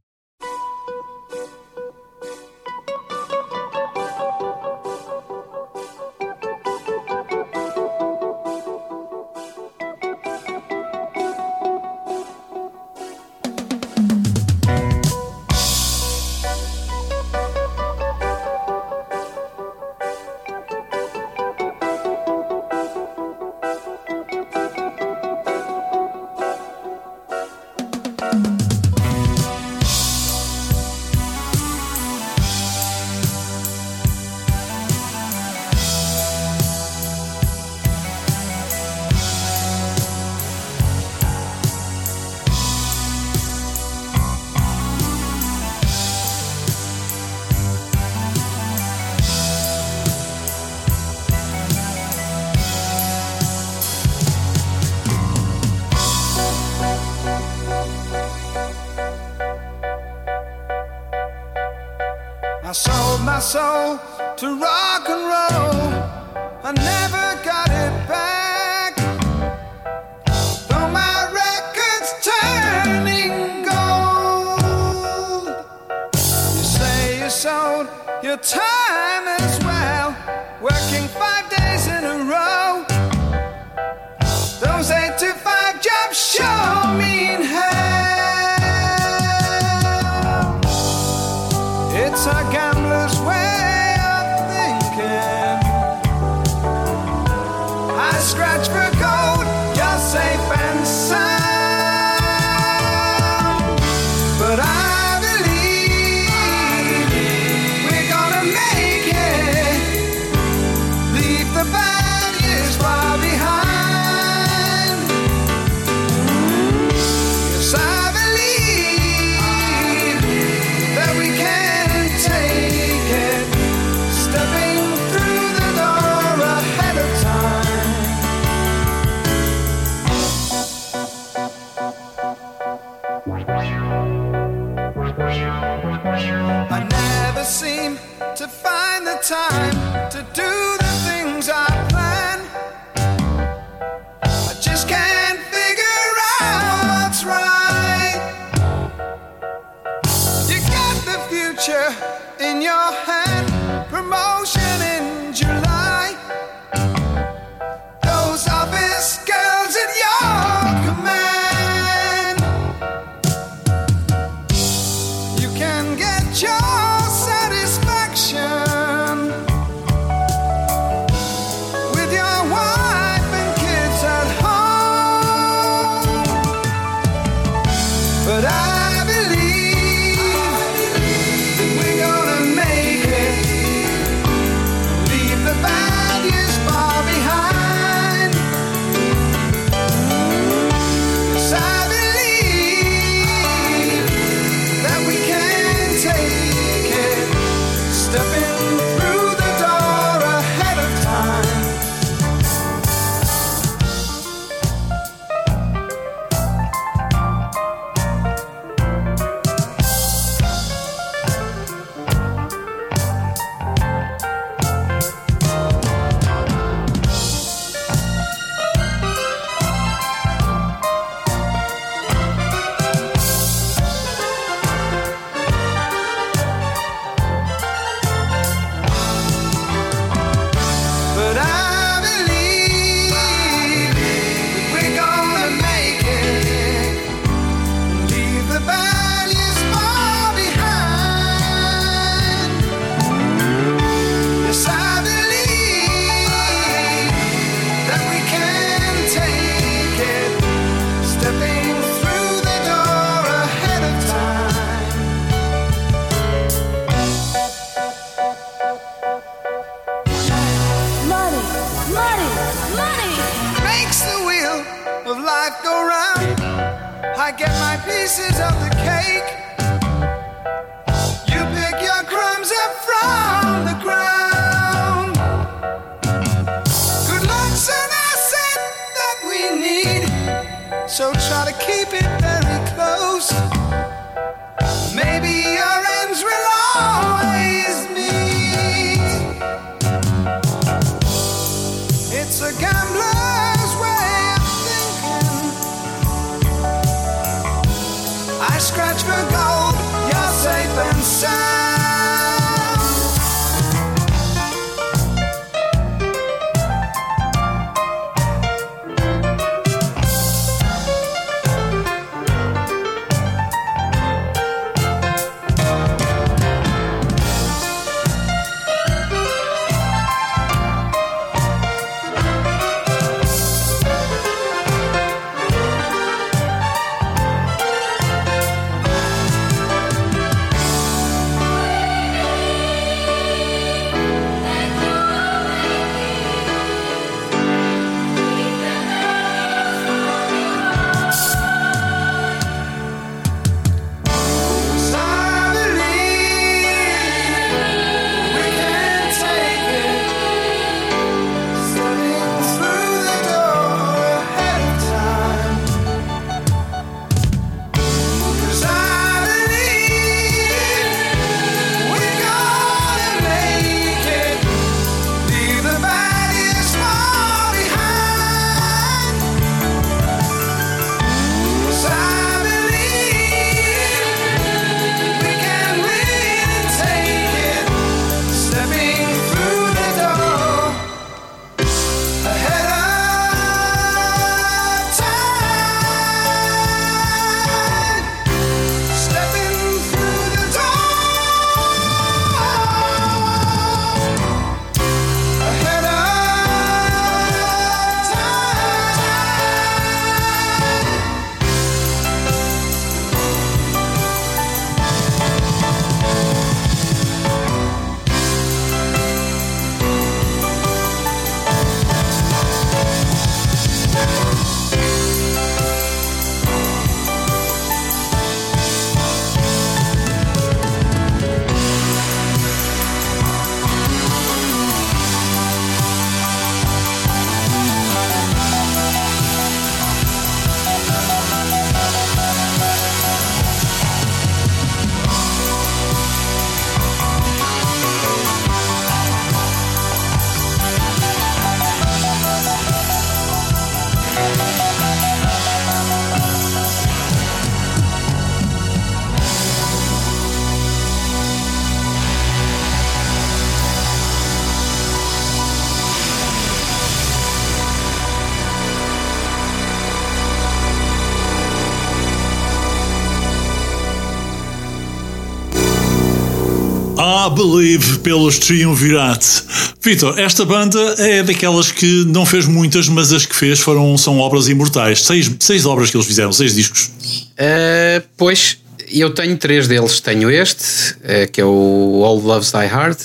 Speaker 6: Believe
Speaker 1: pelos Triunvirate. Vitor, esta banda é daquelas que não fez muitas, mas as que fez foram, são obras imortais. Seis, seis obras que eles fizeram, seis discos.
Speaker 2: Uh, pois, eu tenho três deles. Tenho este, uh, que é o All Loves Die Hard.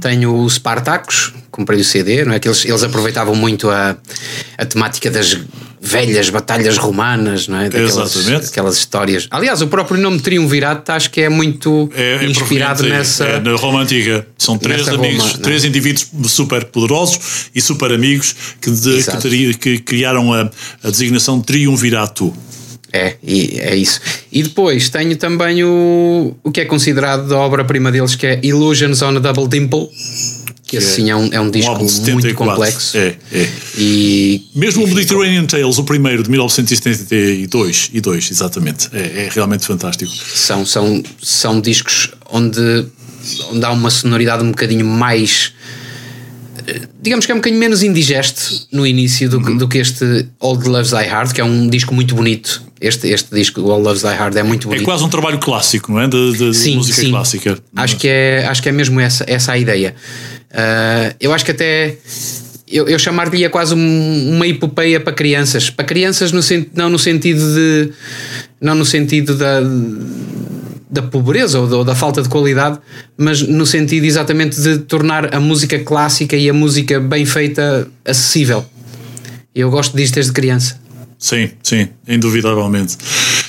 Speaker 2: Tenho o Spartacus, comprei o CD, não é? Que eles, eles aproveitavam muito a, a temática das velhas batalhas romanas, não é? Daquelas,
Speaker 1: Exatamente.
Speaker 2: Aquelas histórias. Aliás, o próprio nome Triunvirato acho que é muito
Speaker 1: É, é
Speaker 2: inspirado
Speaker 1: proveniente,
Speaker 2: nessa.
Speaker 1: É, na Roma Antiga. São três amigos,
Speaker 2: Roma, é?
Speaker 1: três indivíduos super poderosos e super amigos que, de- que, que criaram a, a designação Triunvirato.
Speaker 2: É, e é isso. E depois tenho também o, o que é considerado a obra-prima deles, que é Illusions on a Double Dimple, que assim é um, é um disco
Speaker 1: de
Speaker 2: muito
Speaker 1: 74.
Speaker 2: complexo.
Speaker 1: É, é.
Speaker 2: E
Speaker 1: Mesmo o Mediterranean Tales, o primeiro de 1972, e dois, exatamente. É, é realmente fantástico.
Speaker 2: são, são, são discos onde, onde há uma sonoridade um bocadinho mais. eh, Digamos que é um bocadinho menos indigesto no início do, que-
Speaker 1: Uhum.
Speaker 2: do que este Old Loves Die Hard, que é um disco muito bonito. Este, este disco, Old Loves Die Hard, é muito
Speaker 1: É
Speaker 2: bonito.
Speaker 1: quase um trabalho clássico, não é? De, de-
Speaker 2: sim,
Speaker 1: música
Speaker 2: sim.
Speaker 1: clássica.
Speaker 2: Acho que é, acho que é mesmo essa, essa a ideia. Ah, eu acho que até eu, eu chamar-lhe quase um- uma epopeia para crianças. Para crianças no, não no sentido de não no sentido da da pobreza ou da, ou da falta de qualidade, mas no sentido exatamente de tornar a música clássica e a música bem feita acessível. Eu gosto disto desde criança.
Speaker 1: Sim, sim, indubitavelmente.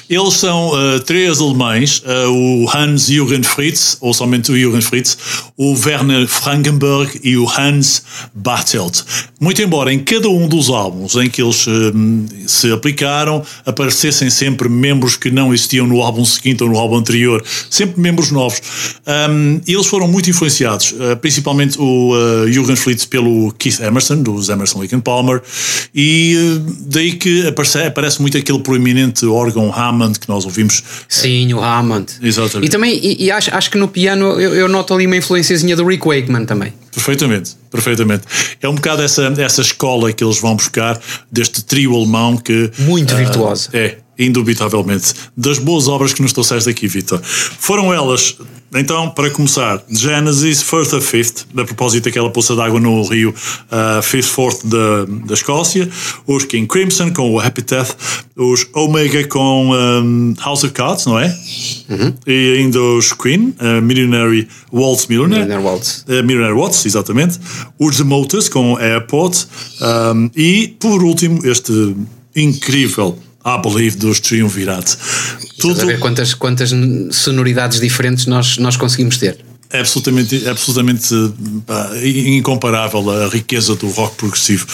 Speaker 1: Eles são uh, três alemães, uh, o Hans-Jürgen Fritz, ou somente o Jürgen Fritz, o Werner Frankenberg e o Hans Bartelt. Muito embora em cada um dos álbuns em que eles um, se aplicaram aparecessem sempre membros que não existiam no álbum seguinte ou no álbum anterior, sempre membros novos. Um, eles foram muito influenciados, principalmente o Jürgen Fritz pelo Keith Emerson, dos Emerson Lake and Palmer, e daí que aparece, aparece muito aquele proeminente órgão Hammond que nós ouvimos.
Speaker 2: Sim, o Hammond.
Speaker 1: Exatamente.
Speaker 2: E também, e, e acho, acho que no piano eu, eu noto ali uma influenciazinha do Rick Wakeman também.
Speaker 1: Perfeitamente, perfeitamente. É um bocado essa, essa escola que eles vão buscar deste trio alemão que.
Speaker 2: Muito
Speaker 1: ah,
Speaker 2: virtuosa.
Speaker 1: É, indubitavelmente. Das boas obras que nos trouxeste aqui, Vitor. Foram elas, então, para começar, Genesis, First of Fifth, a propósito daquela poça d'água no rio uh, Fifth Fourth da, da Escócia, os King Crimson com o Epitaph, os Omega com um, House of Cards, não é?
Speaker 2: Uhum.
Speaker 1: E ainda os Queen, uh, Millionary Waltz Millionaire.
Speaker 2: Millionaire Waltz.
Speaker 1: Uh, Millionaire Watts, exatamente. Os The Motors com Airport. um, e, por último, este incrível I Believe dos Triunvirate.
Speaker 2: Estás a ver quantas, quantas sonoridades diferentes nós, nós conseguimos ter.
Speaker 1: é absolutamente, absolutamente pá, incomparável a riqueza do rock progressivo.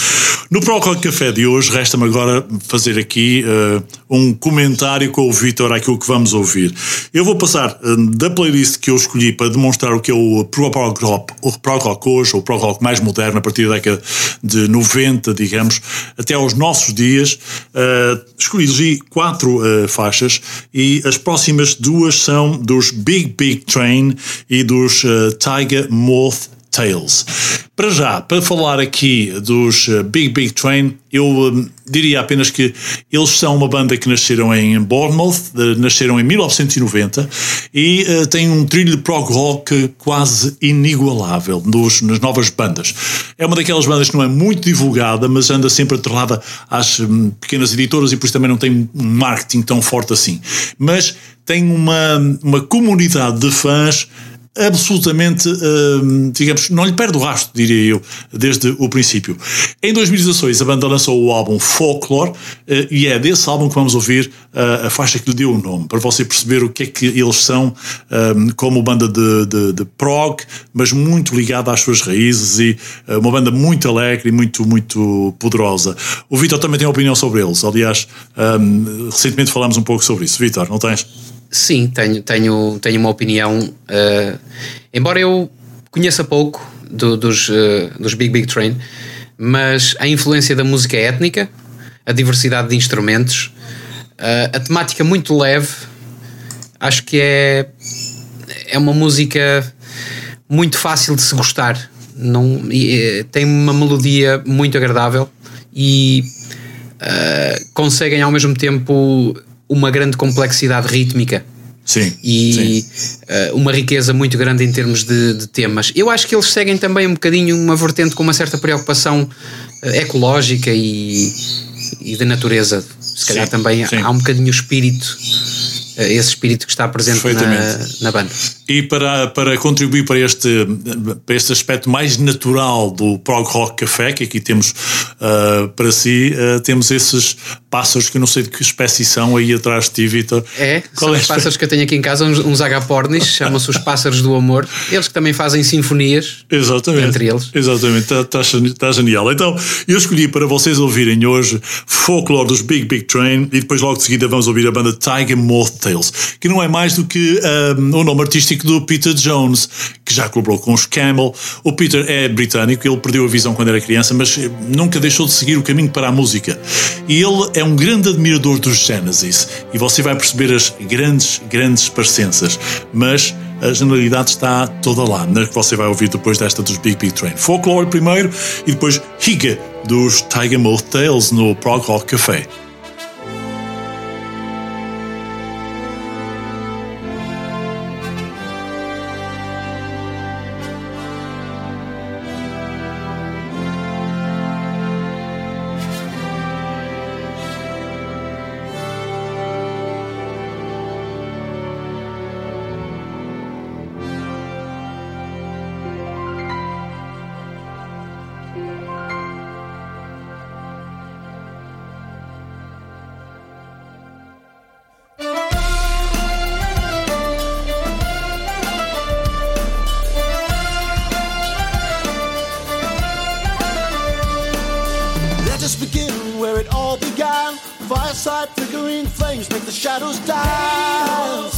Speaker 1: No Pro Rock Café de hoje, resta-me agora fazer aqui eh, um comentário com o Vitor àquilo que vamos ouvir. Eu vou passar eh, da playlist que eu escolhi para demonstrar o que é o Pro Rock, hoje, o Pro Rock mais moderno, a partir da década de 90, digamos, até aos nossos dias. Eh, escolhi quatro faixas e as próximas duas são dos Big Big Train e dos Tiger Moth Tales. Para já, para falar aqui dos eh, Big Big Train, eu eh, diria apenas que eles são uma banda que nasceram em Bournemouth, nasceram em 1990 e eh, têm um trilho de prog rock quase inigualável nos, nas novas bandas. É uma daquelas bandas que não é muito divulgada, mas anda sempre atrelada às hum, pequenas editoras e por isso também não tem um marketing tão forte assim. Mas tem uma, uma comunidade de fãs absolutamente, hum, digamos, não lhe perde o rastro, diria eu, desde o princípio. Em 2016, a banda lançou o álbum Folklore eh, e é desse álbum que vamos ouvir eh, a faixa que lhe deu o nome, para você perceber o que é que eles são hum, como banda de, de, de prog, mas muito ligada às suas raízes e eh, uma banda muito alegre e muito, muito poderosa. O Vitor também tem opinião sobre eles, aliás, hum, recentemente falámos um pouco sobre isso. Vitor, não tens?
Speaker 2: Sim, tenho, tenho, tenho uma opinião. eh, embora eu conheça pouco do- dos, eh, dos Big Big Train, mas a influência da música étnica, a diversidade de instrumentos, eh, a temática muito leve, acho que é, é uma música muito fácil de se gostar. Não, e, tem uma melodia muito agradável e conseguem ao mesmo tempo uma grande complexidade rítmica.
Speaker 1: Sim,
Speaker 2: e eh, uma riqueza muito grande em termos de, de temas. Eu acho que eles seguem também um bocadinho uma vertente com uma certa preocupação eh, ecológica e, e de natureza. Se calhar
Speaker 1: Sim,
Speaker 2: também
Speaker 1: sim.
Speaker 2: há um bocadinho o espírito, esse espírito que está presente na, na banda.
Speaker 1: E para, para contribuir para este, para este aspecto mais natural do Prog Rock Café, que aqui temos ah, para si, ah, temos esses pássaros que eu não sei de que espécie são aí atrás de ti, Vitor.
Speaker 2: É,
Speaker 1: Qual
Speaker 2: são
Speaker 1: é
Speaker 2: os pássaros que eu tenho aqui em casa, uns, uns agapornis, chamam-se os pássaros do amor. Eles que também fazem sinfonias.
Speaker 1: Exatamente.
Speaker 2: Entre eles.
Speaker 1: Exatamente, está tá, genial. Então, eu escolhi para vocês ouvirem hoje Folklore dos Big Big Train e depois logo de seguida vamos ouvir a banda Tiger Moth Tales, que não é mais do que um, o nome artístico do Peter Jones, que já colaborou com os Camel. O Peter é britânico, ele perdeu a visão quando era criança, mas nunca deixou de seguir o caminho para a música. E ele é um grande admirador dos Genesis, e você vai perceber as grandes, grandes parecenças, mas a generalidade está toda lá, na que você vai ouvir depois desta dos Big Big Train. Folklore primeiro e depois Higa dos Tiger Moth Tales no Prog Rock Café.
Speaker 7: Flickering flames make the shadows die.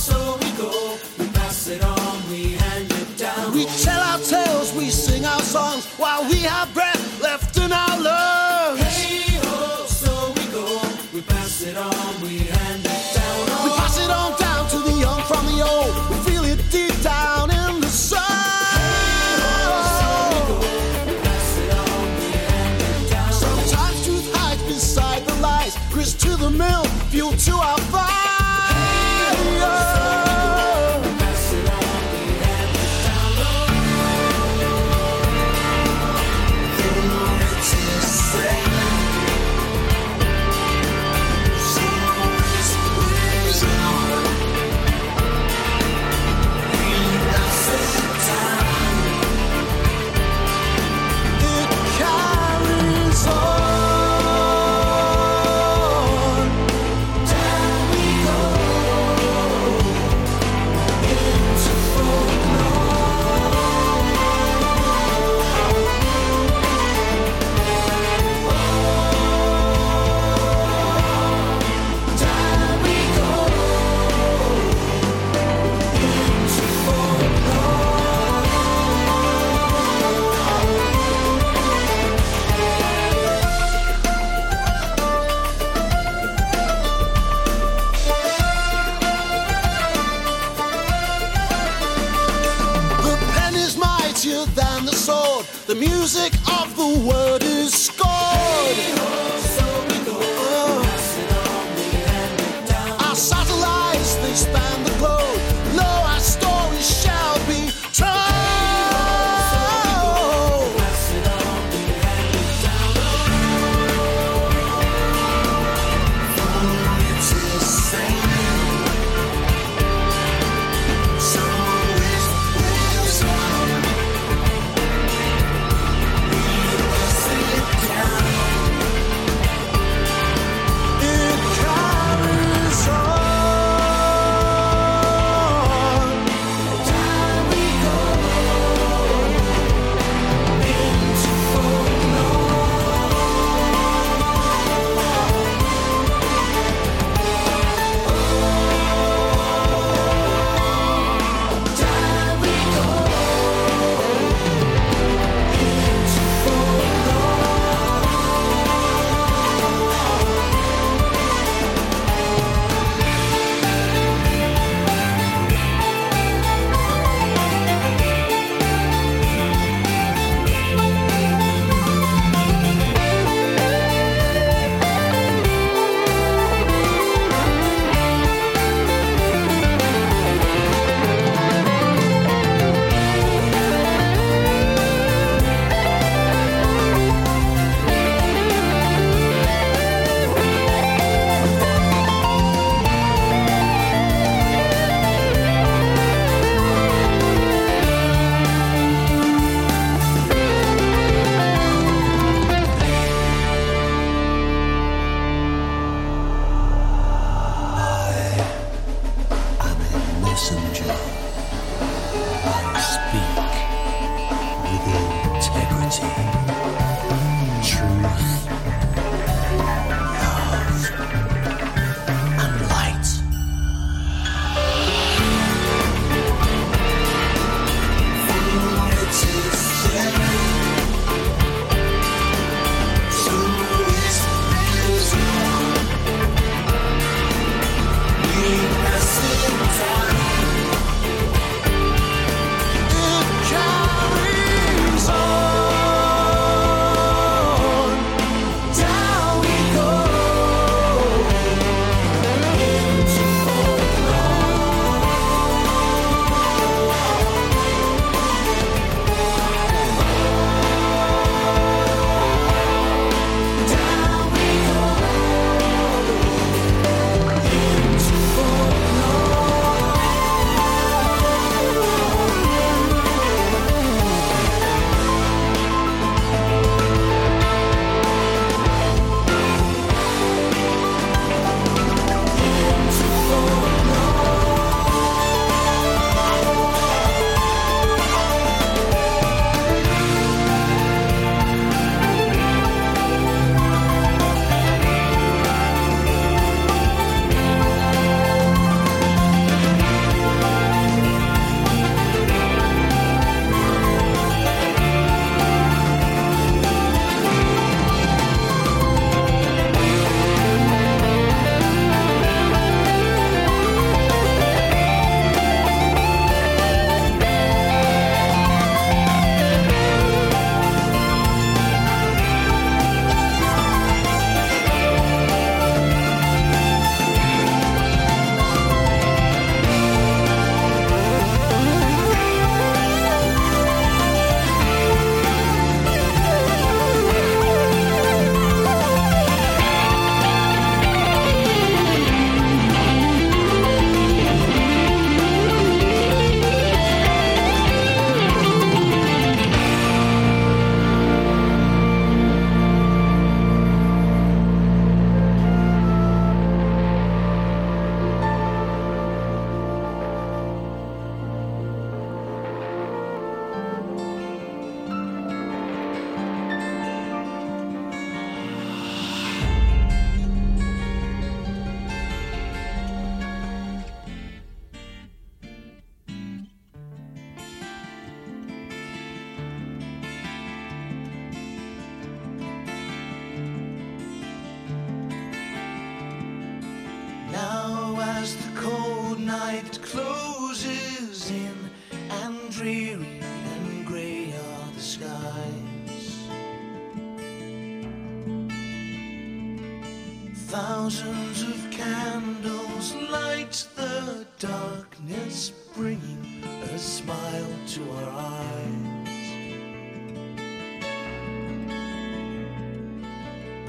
Speaker 3: Thousands of candles light the darkness, bringing a smile to our eyes.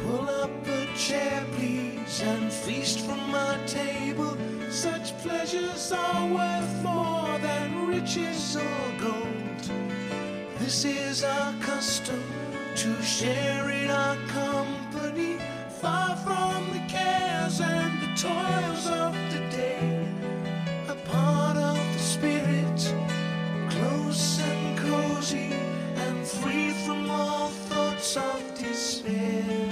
Speaker 3: Pull up a chair, please, and feast from our table. Such pleasures are worth more than riches or gold. This is our custom to share in our company, far from the cares and the toils of the day. A part of the spirit, close and cozy, and free from all thoughts of despair.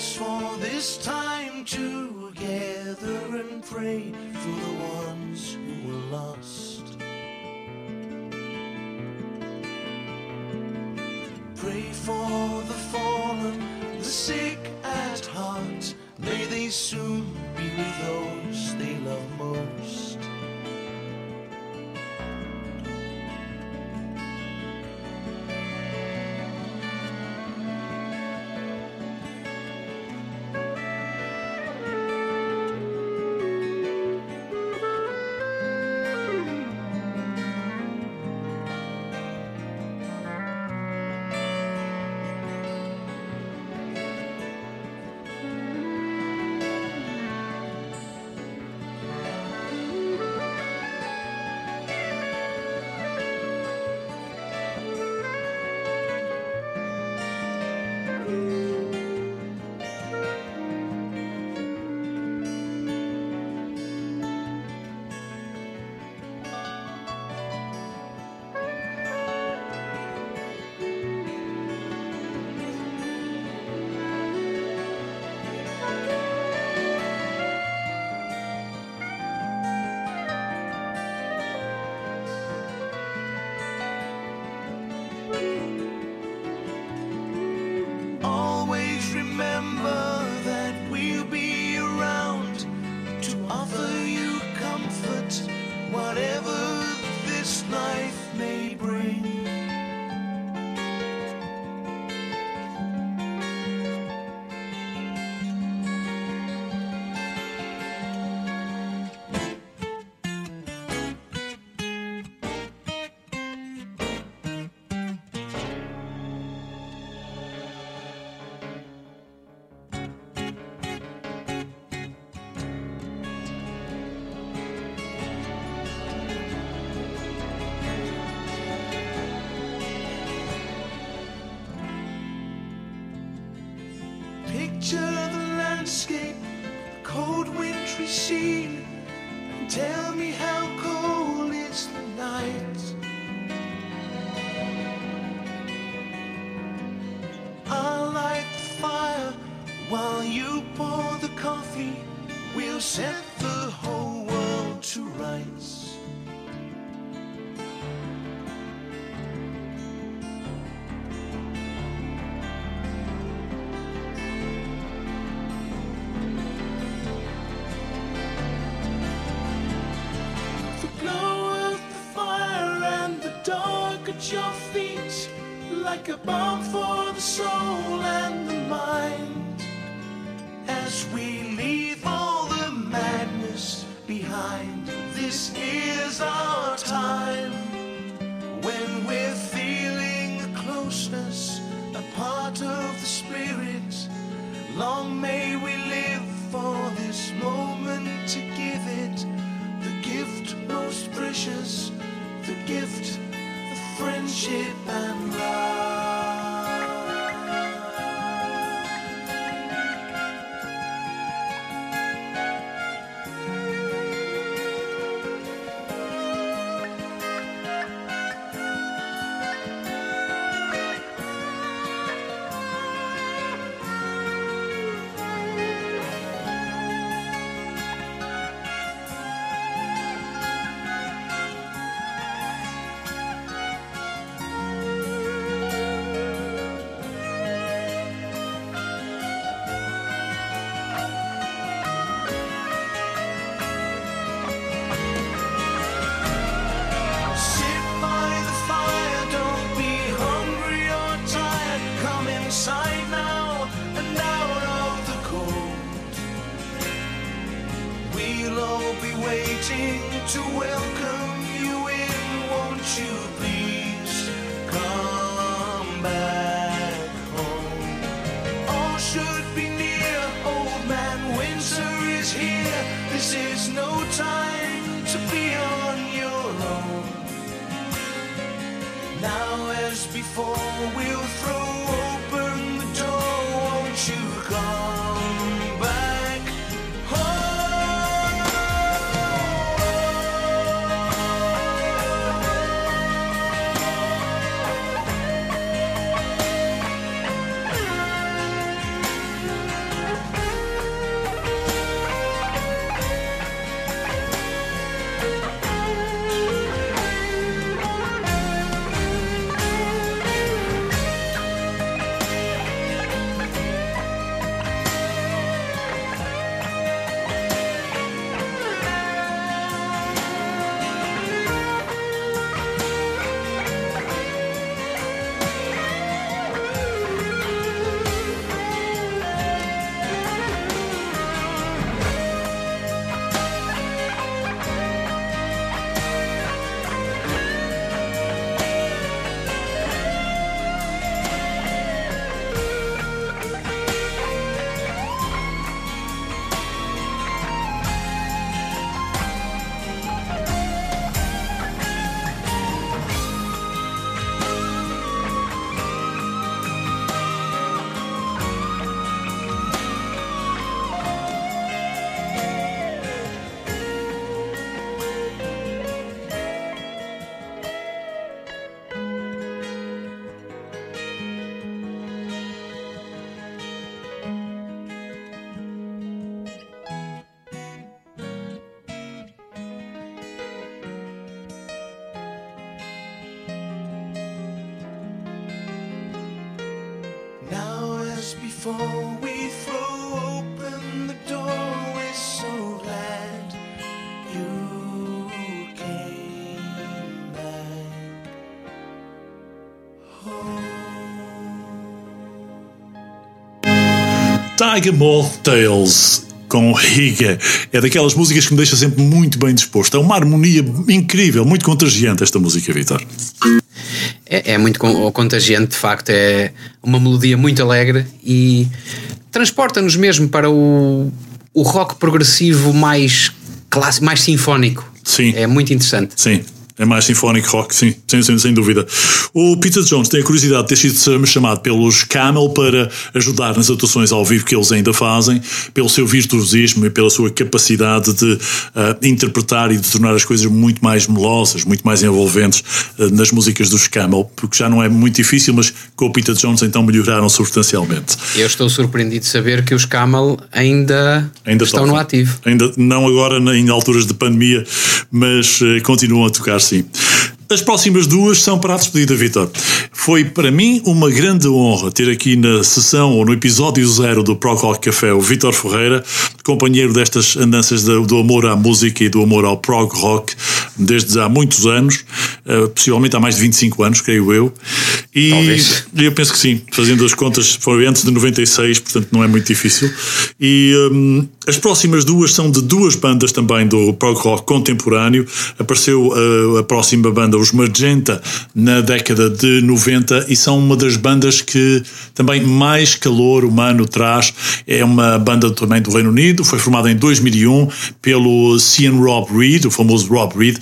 Speaker 3: For this time
Speaker 1: Tiger Moth Tales com Riga. É daquelas músicas que me deixa sempre muito bem disposto. É uma harmonia incrível, muito contagiante esta música, Vitor.
Speaker 2: É, é muito con- contagiante, de facto, é uma melodia muito alegre e transporta-nos mesmo para o, o rock progressivo mais clássico, mais sinfónico.
Speaker 1: Sim.
Speaker 2: É muito interessante.
Speaker 1: Sim. É mais symphonic rock, sim, sem, sem, sem dúvida. O Peter Jones tem a curiosidade de ter sido chamado pelos Camel para ajudar nas atuações ao vivo que eles ainda fazem, pelo seu virtuosismo e pela sua capacidade de ah, interpretar e de tornar as coisas muito mais melosas, muito mais envolventes ah, nas músicas dos Camel, porque já não é muito difícil, mas com o Peter Jones então melhoraram substancialmente.
Speaker 2: Eu estou surpreendido de saber que os Camel ainda,
Speaker 1: Ainda
Speaker 2: estão
Speaker 1: tocam.
Speaker 2: no ativo.
Speaker 1: Ainda não agora em alturas de pandemia, mas eh, continuam a tocar sim. As próximas duas são para a despedida, Vitor. Foi para mim uma grande honra ter aqui na sessão ou no episódio zero do Pro Rock Café o Vitor Ferreira, companheiro destas andanças do, do amor à música e do amor ao prog rock desde há muitos anos, eh, possivelmente há mais de 25 anos, creio eu. E
Speaker 2: Talvez.
Speaker 1: eu penso que sim, fazendo as contas, foi antes de 96, portanto não é muito difícil. E hum, as próximas duas são de duas bandas também do prog rock contemporâneo. Apareceu uh, a próxima banda, os Magenta, na década de 90 e são uma das bandas que também mais calor humano traz. É uma banda também do Reino Unido, foi formada em 2001 pelo Cian Rob Reed, o famoso Rob Reed,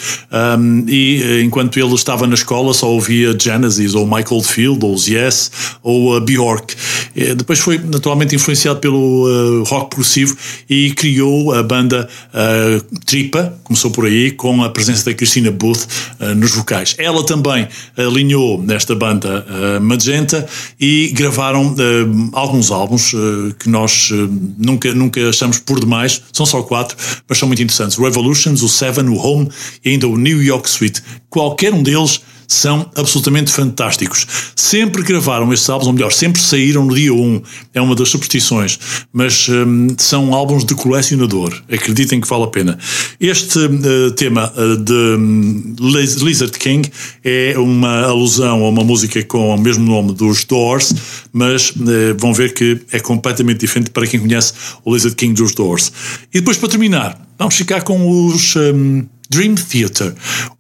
Speaker 1: um, e eh, enquanto ele estava na escola só ouvia Genesis ou Michael Field ou Yes ou a Bjork. Eh, Depois foi naturalmente influenciado pelo eh, rock progressivo e criou a banda eh, Tripa, começou por aí, com a presença da Christina Booth eh, nos vocais. Ela também alinhou nesta banda eh, Magenta e gravaram eh, alguns álbuns eh, que nós nunca, nunca achamos por demais, são só quatro, mas são muito interessantes. O Revolutions, o Seven, o Home e ainda o New York Suite. Qualquer um deles são absolutamente fantásticos. Sempre gravaram estes álbuns, ou melhor, sempre saíram no dia 1. É uma das superstições. Mas hum, são álbuns de colecionador. Acreditem que vale a pena. Este eh, tema eh, de Liz- Lizard King é uma alusão a uma música com o mesmo nome dos Doors, mas eh, vão ver que é completamente diferente para quem conhece o Lizard King dos Doors. E depois, para terminar, vamos ficar com os. hum, Dream Theater,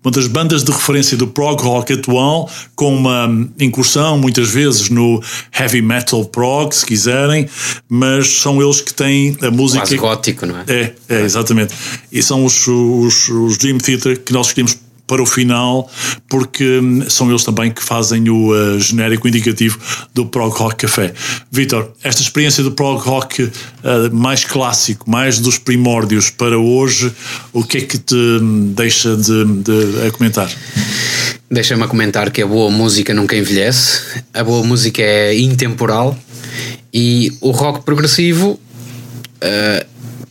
Speaker 1: uma das bandas de referência do prog rock atual, com uma incursão muitas vezes no heavy metal prog, se quiserem, mas são eles que têm a música.
Speaker 2: Quase gótico, não é?
Speaker 1: É, é, exatamente. E são os, os, os Dream Theater que nós escolhemos para o final, porque hum, são eles também que fazem o uh, genérico indicativo do Prog Rock Café. Vitor, esta experiência do Prog Rock uh, mais clássico, mais dos primórdios para hoje, o que é que te hum, deixa de, de a comentar?
Speaker 2: Deixa-me a comentar que a boa música nunca envelhece, a boa música é intemporal e o rock progressivo eh,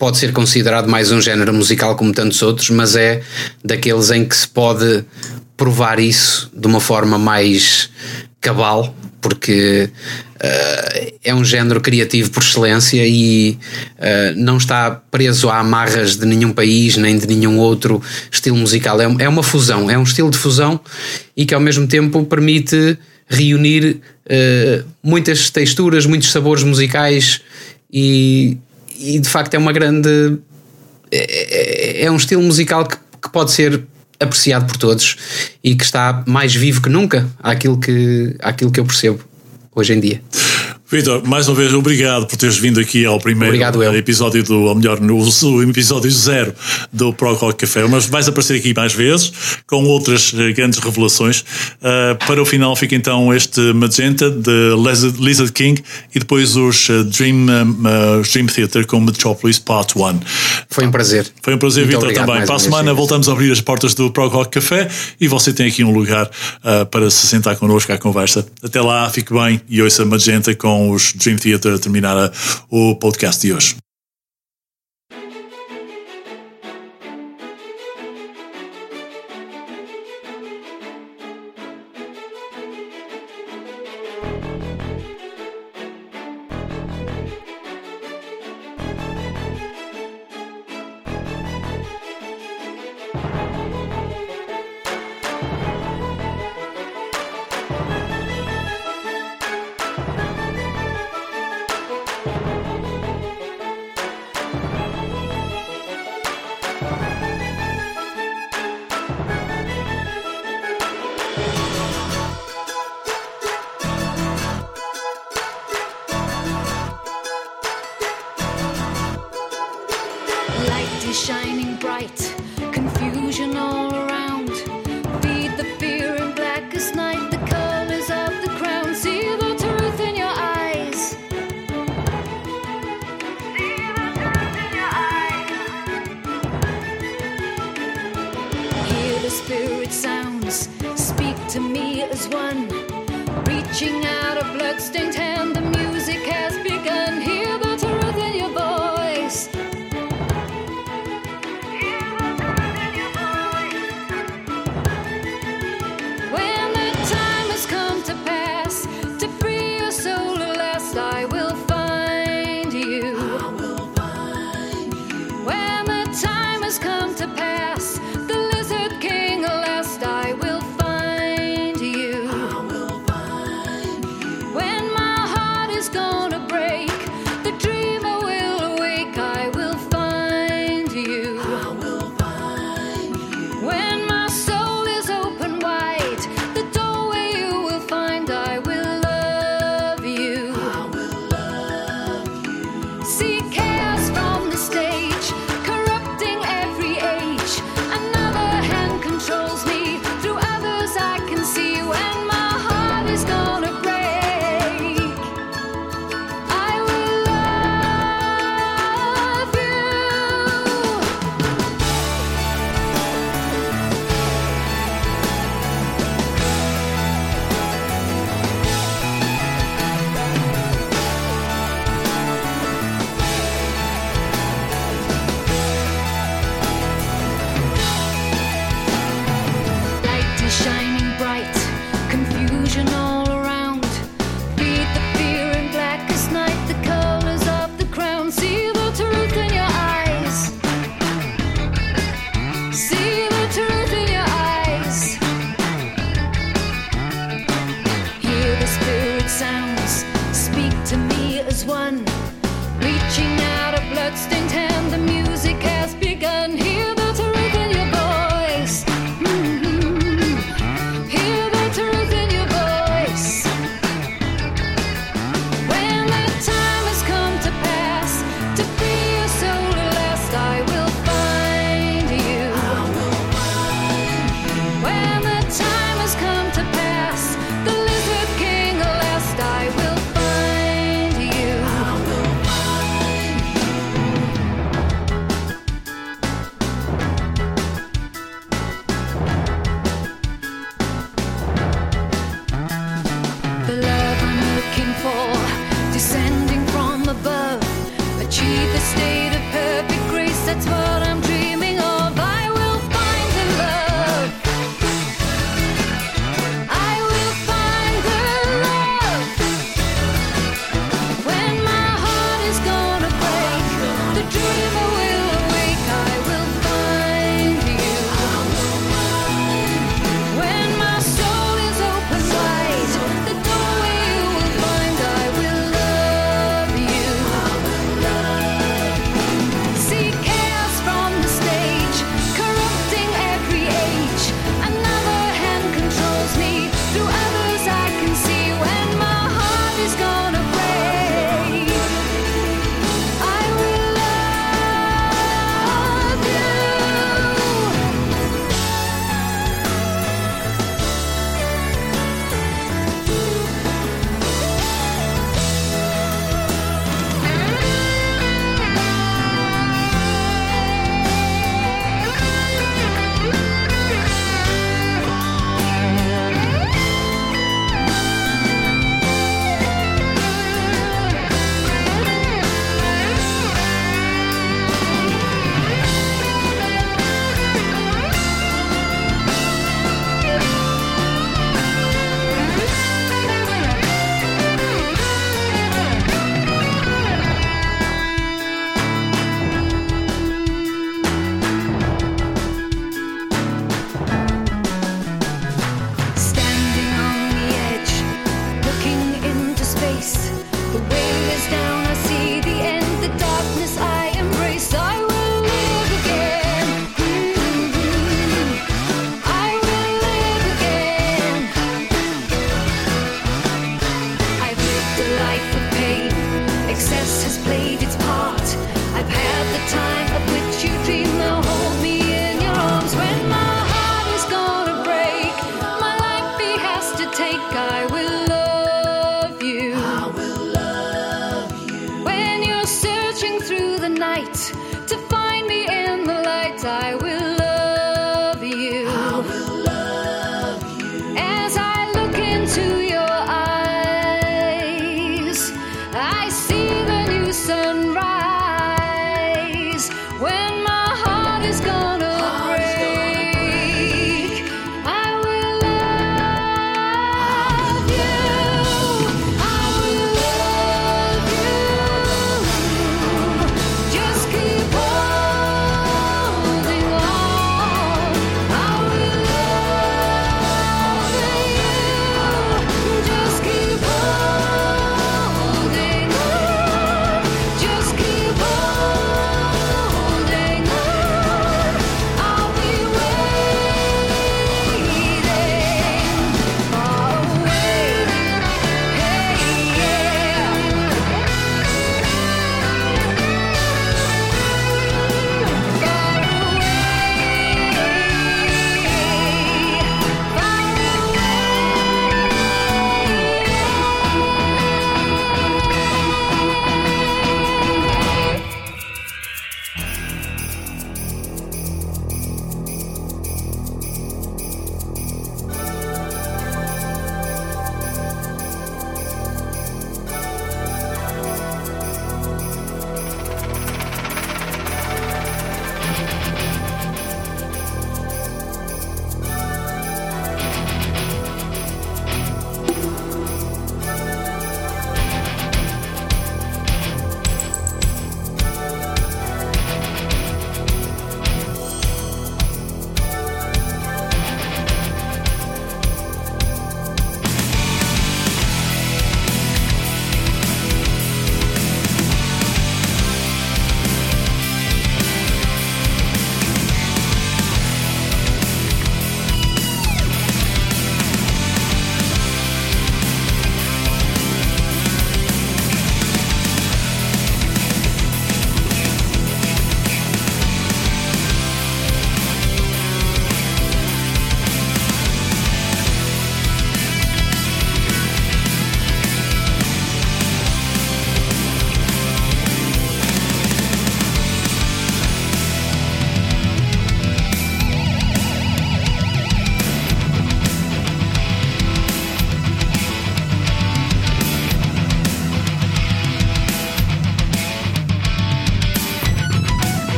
Speaker 2: pode ser considerado mais um género musical como tantos outros, mas é daqueles em que se pode provar isso de uma forma mais cabal, porque eh, é um género criativo por excelência e eh, não está preso a amarras de nenhum país nem de nenhum outro estilo musical. É, é uma fusão, é um estilo de fusão e que ao mesmo tempo permite reunir eh, muitas texturas, muitos sabores musicais e, e de facto é uma grande. É, é- é um estilo musical que, que pode ser apreciado por todos e que está mais vivo que nunca àquilo que, àquilo que eu percebo hoje em dia.
Speaker 1: Vitor, mais uma vez, obrigado por teres vindo aqui ao primeiro
Speaker 2: Obrigado,
Speaker 1: episódio do, ou melhor, no, episódio zero do Pro Rock Café. Mas vais aparecer aqui mais vezes com outras eh, grandes revelações. Ah, para o final fica então este Magenta de Lizard, King e depois os eh, Dream, ah, Dream Theater com Metropolis Part 1.
Speaker 2: Foi um prazer.
Speaker 1: Foi um prazer, Vitor, também. Para a semana voltamos a abrir as portas do Pro Rock Café e você tem aqui um lugar ah, para se sentar connosco à conversa. Até lá, fique bem e ouça Magenta com os Dream Theater terminar o podcast de hoje.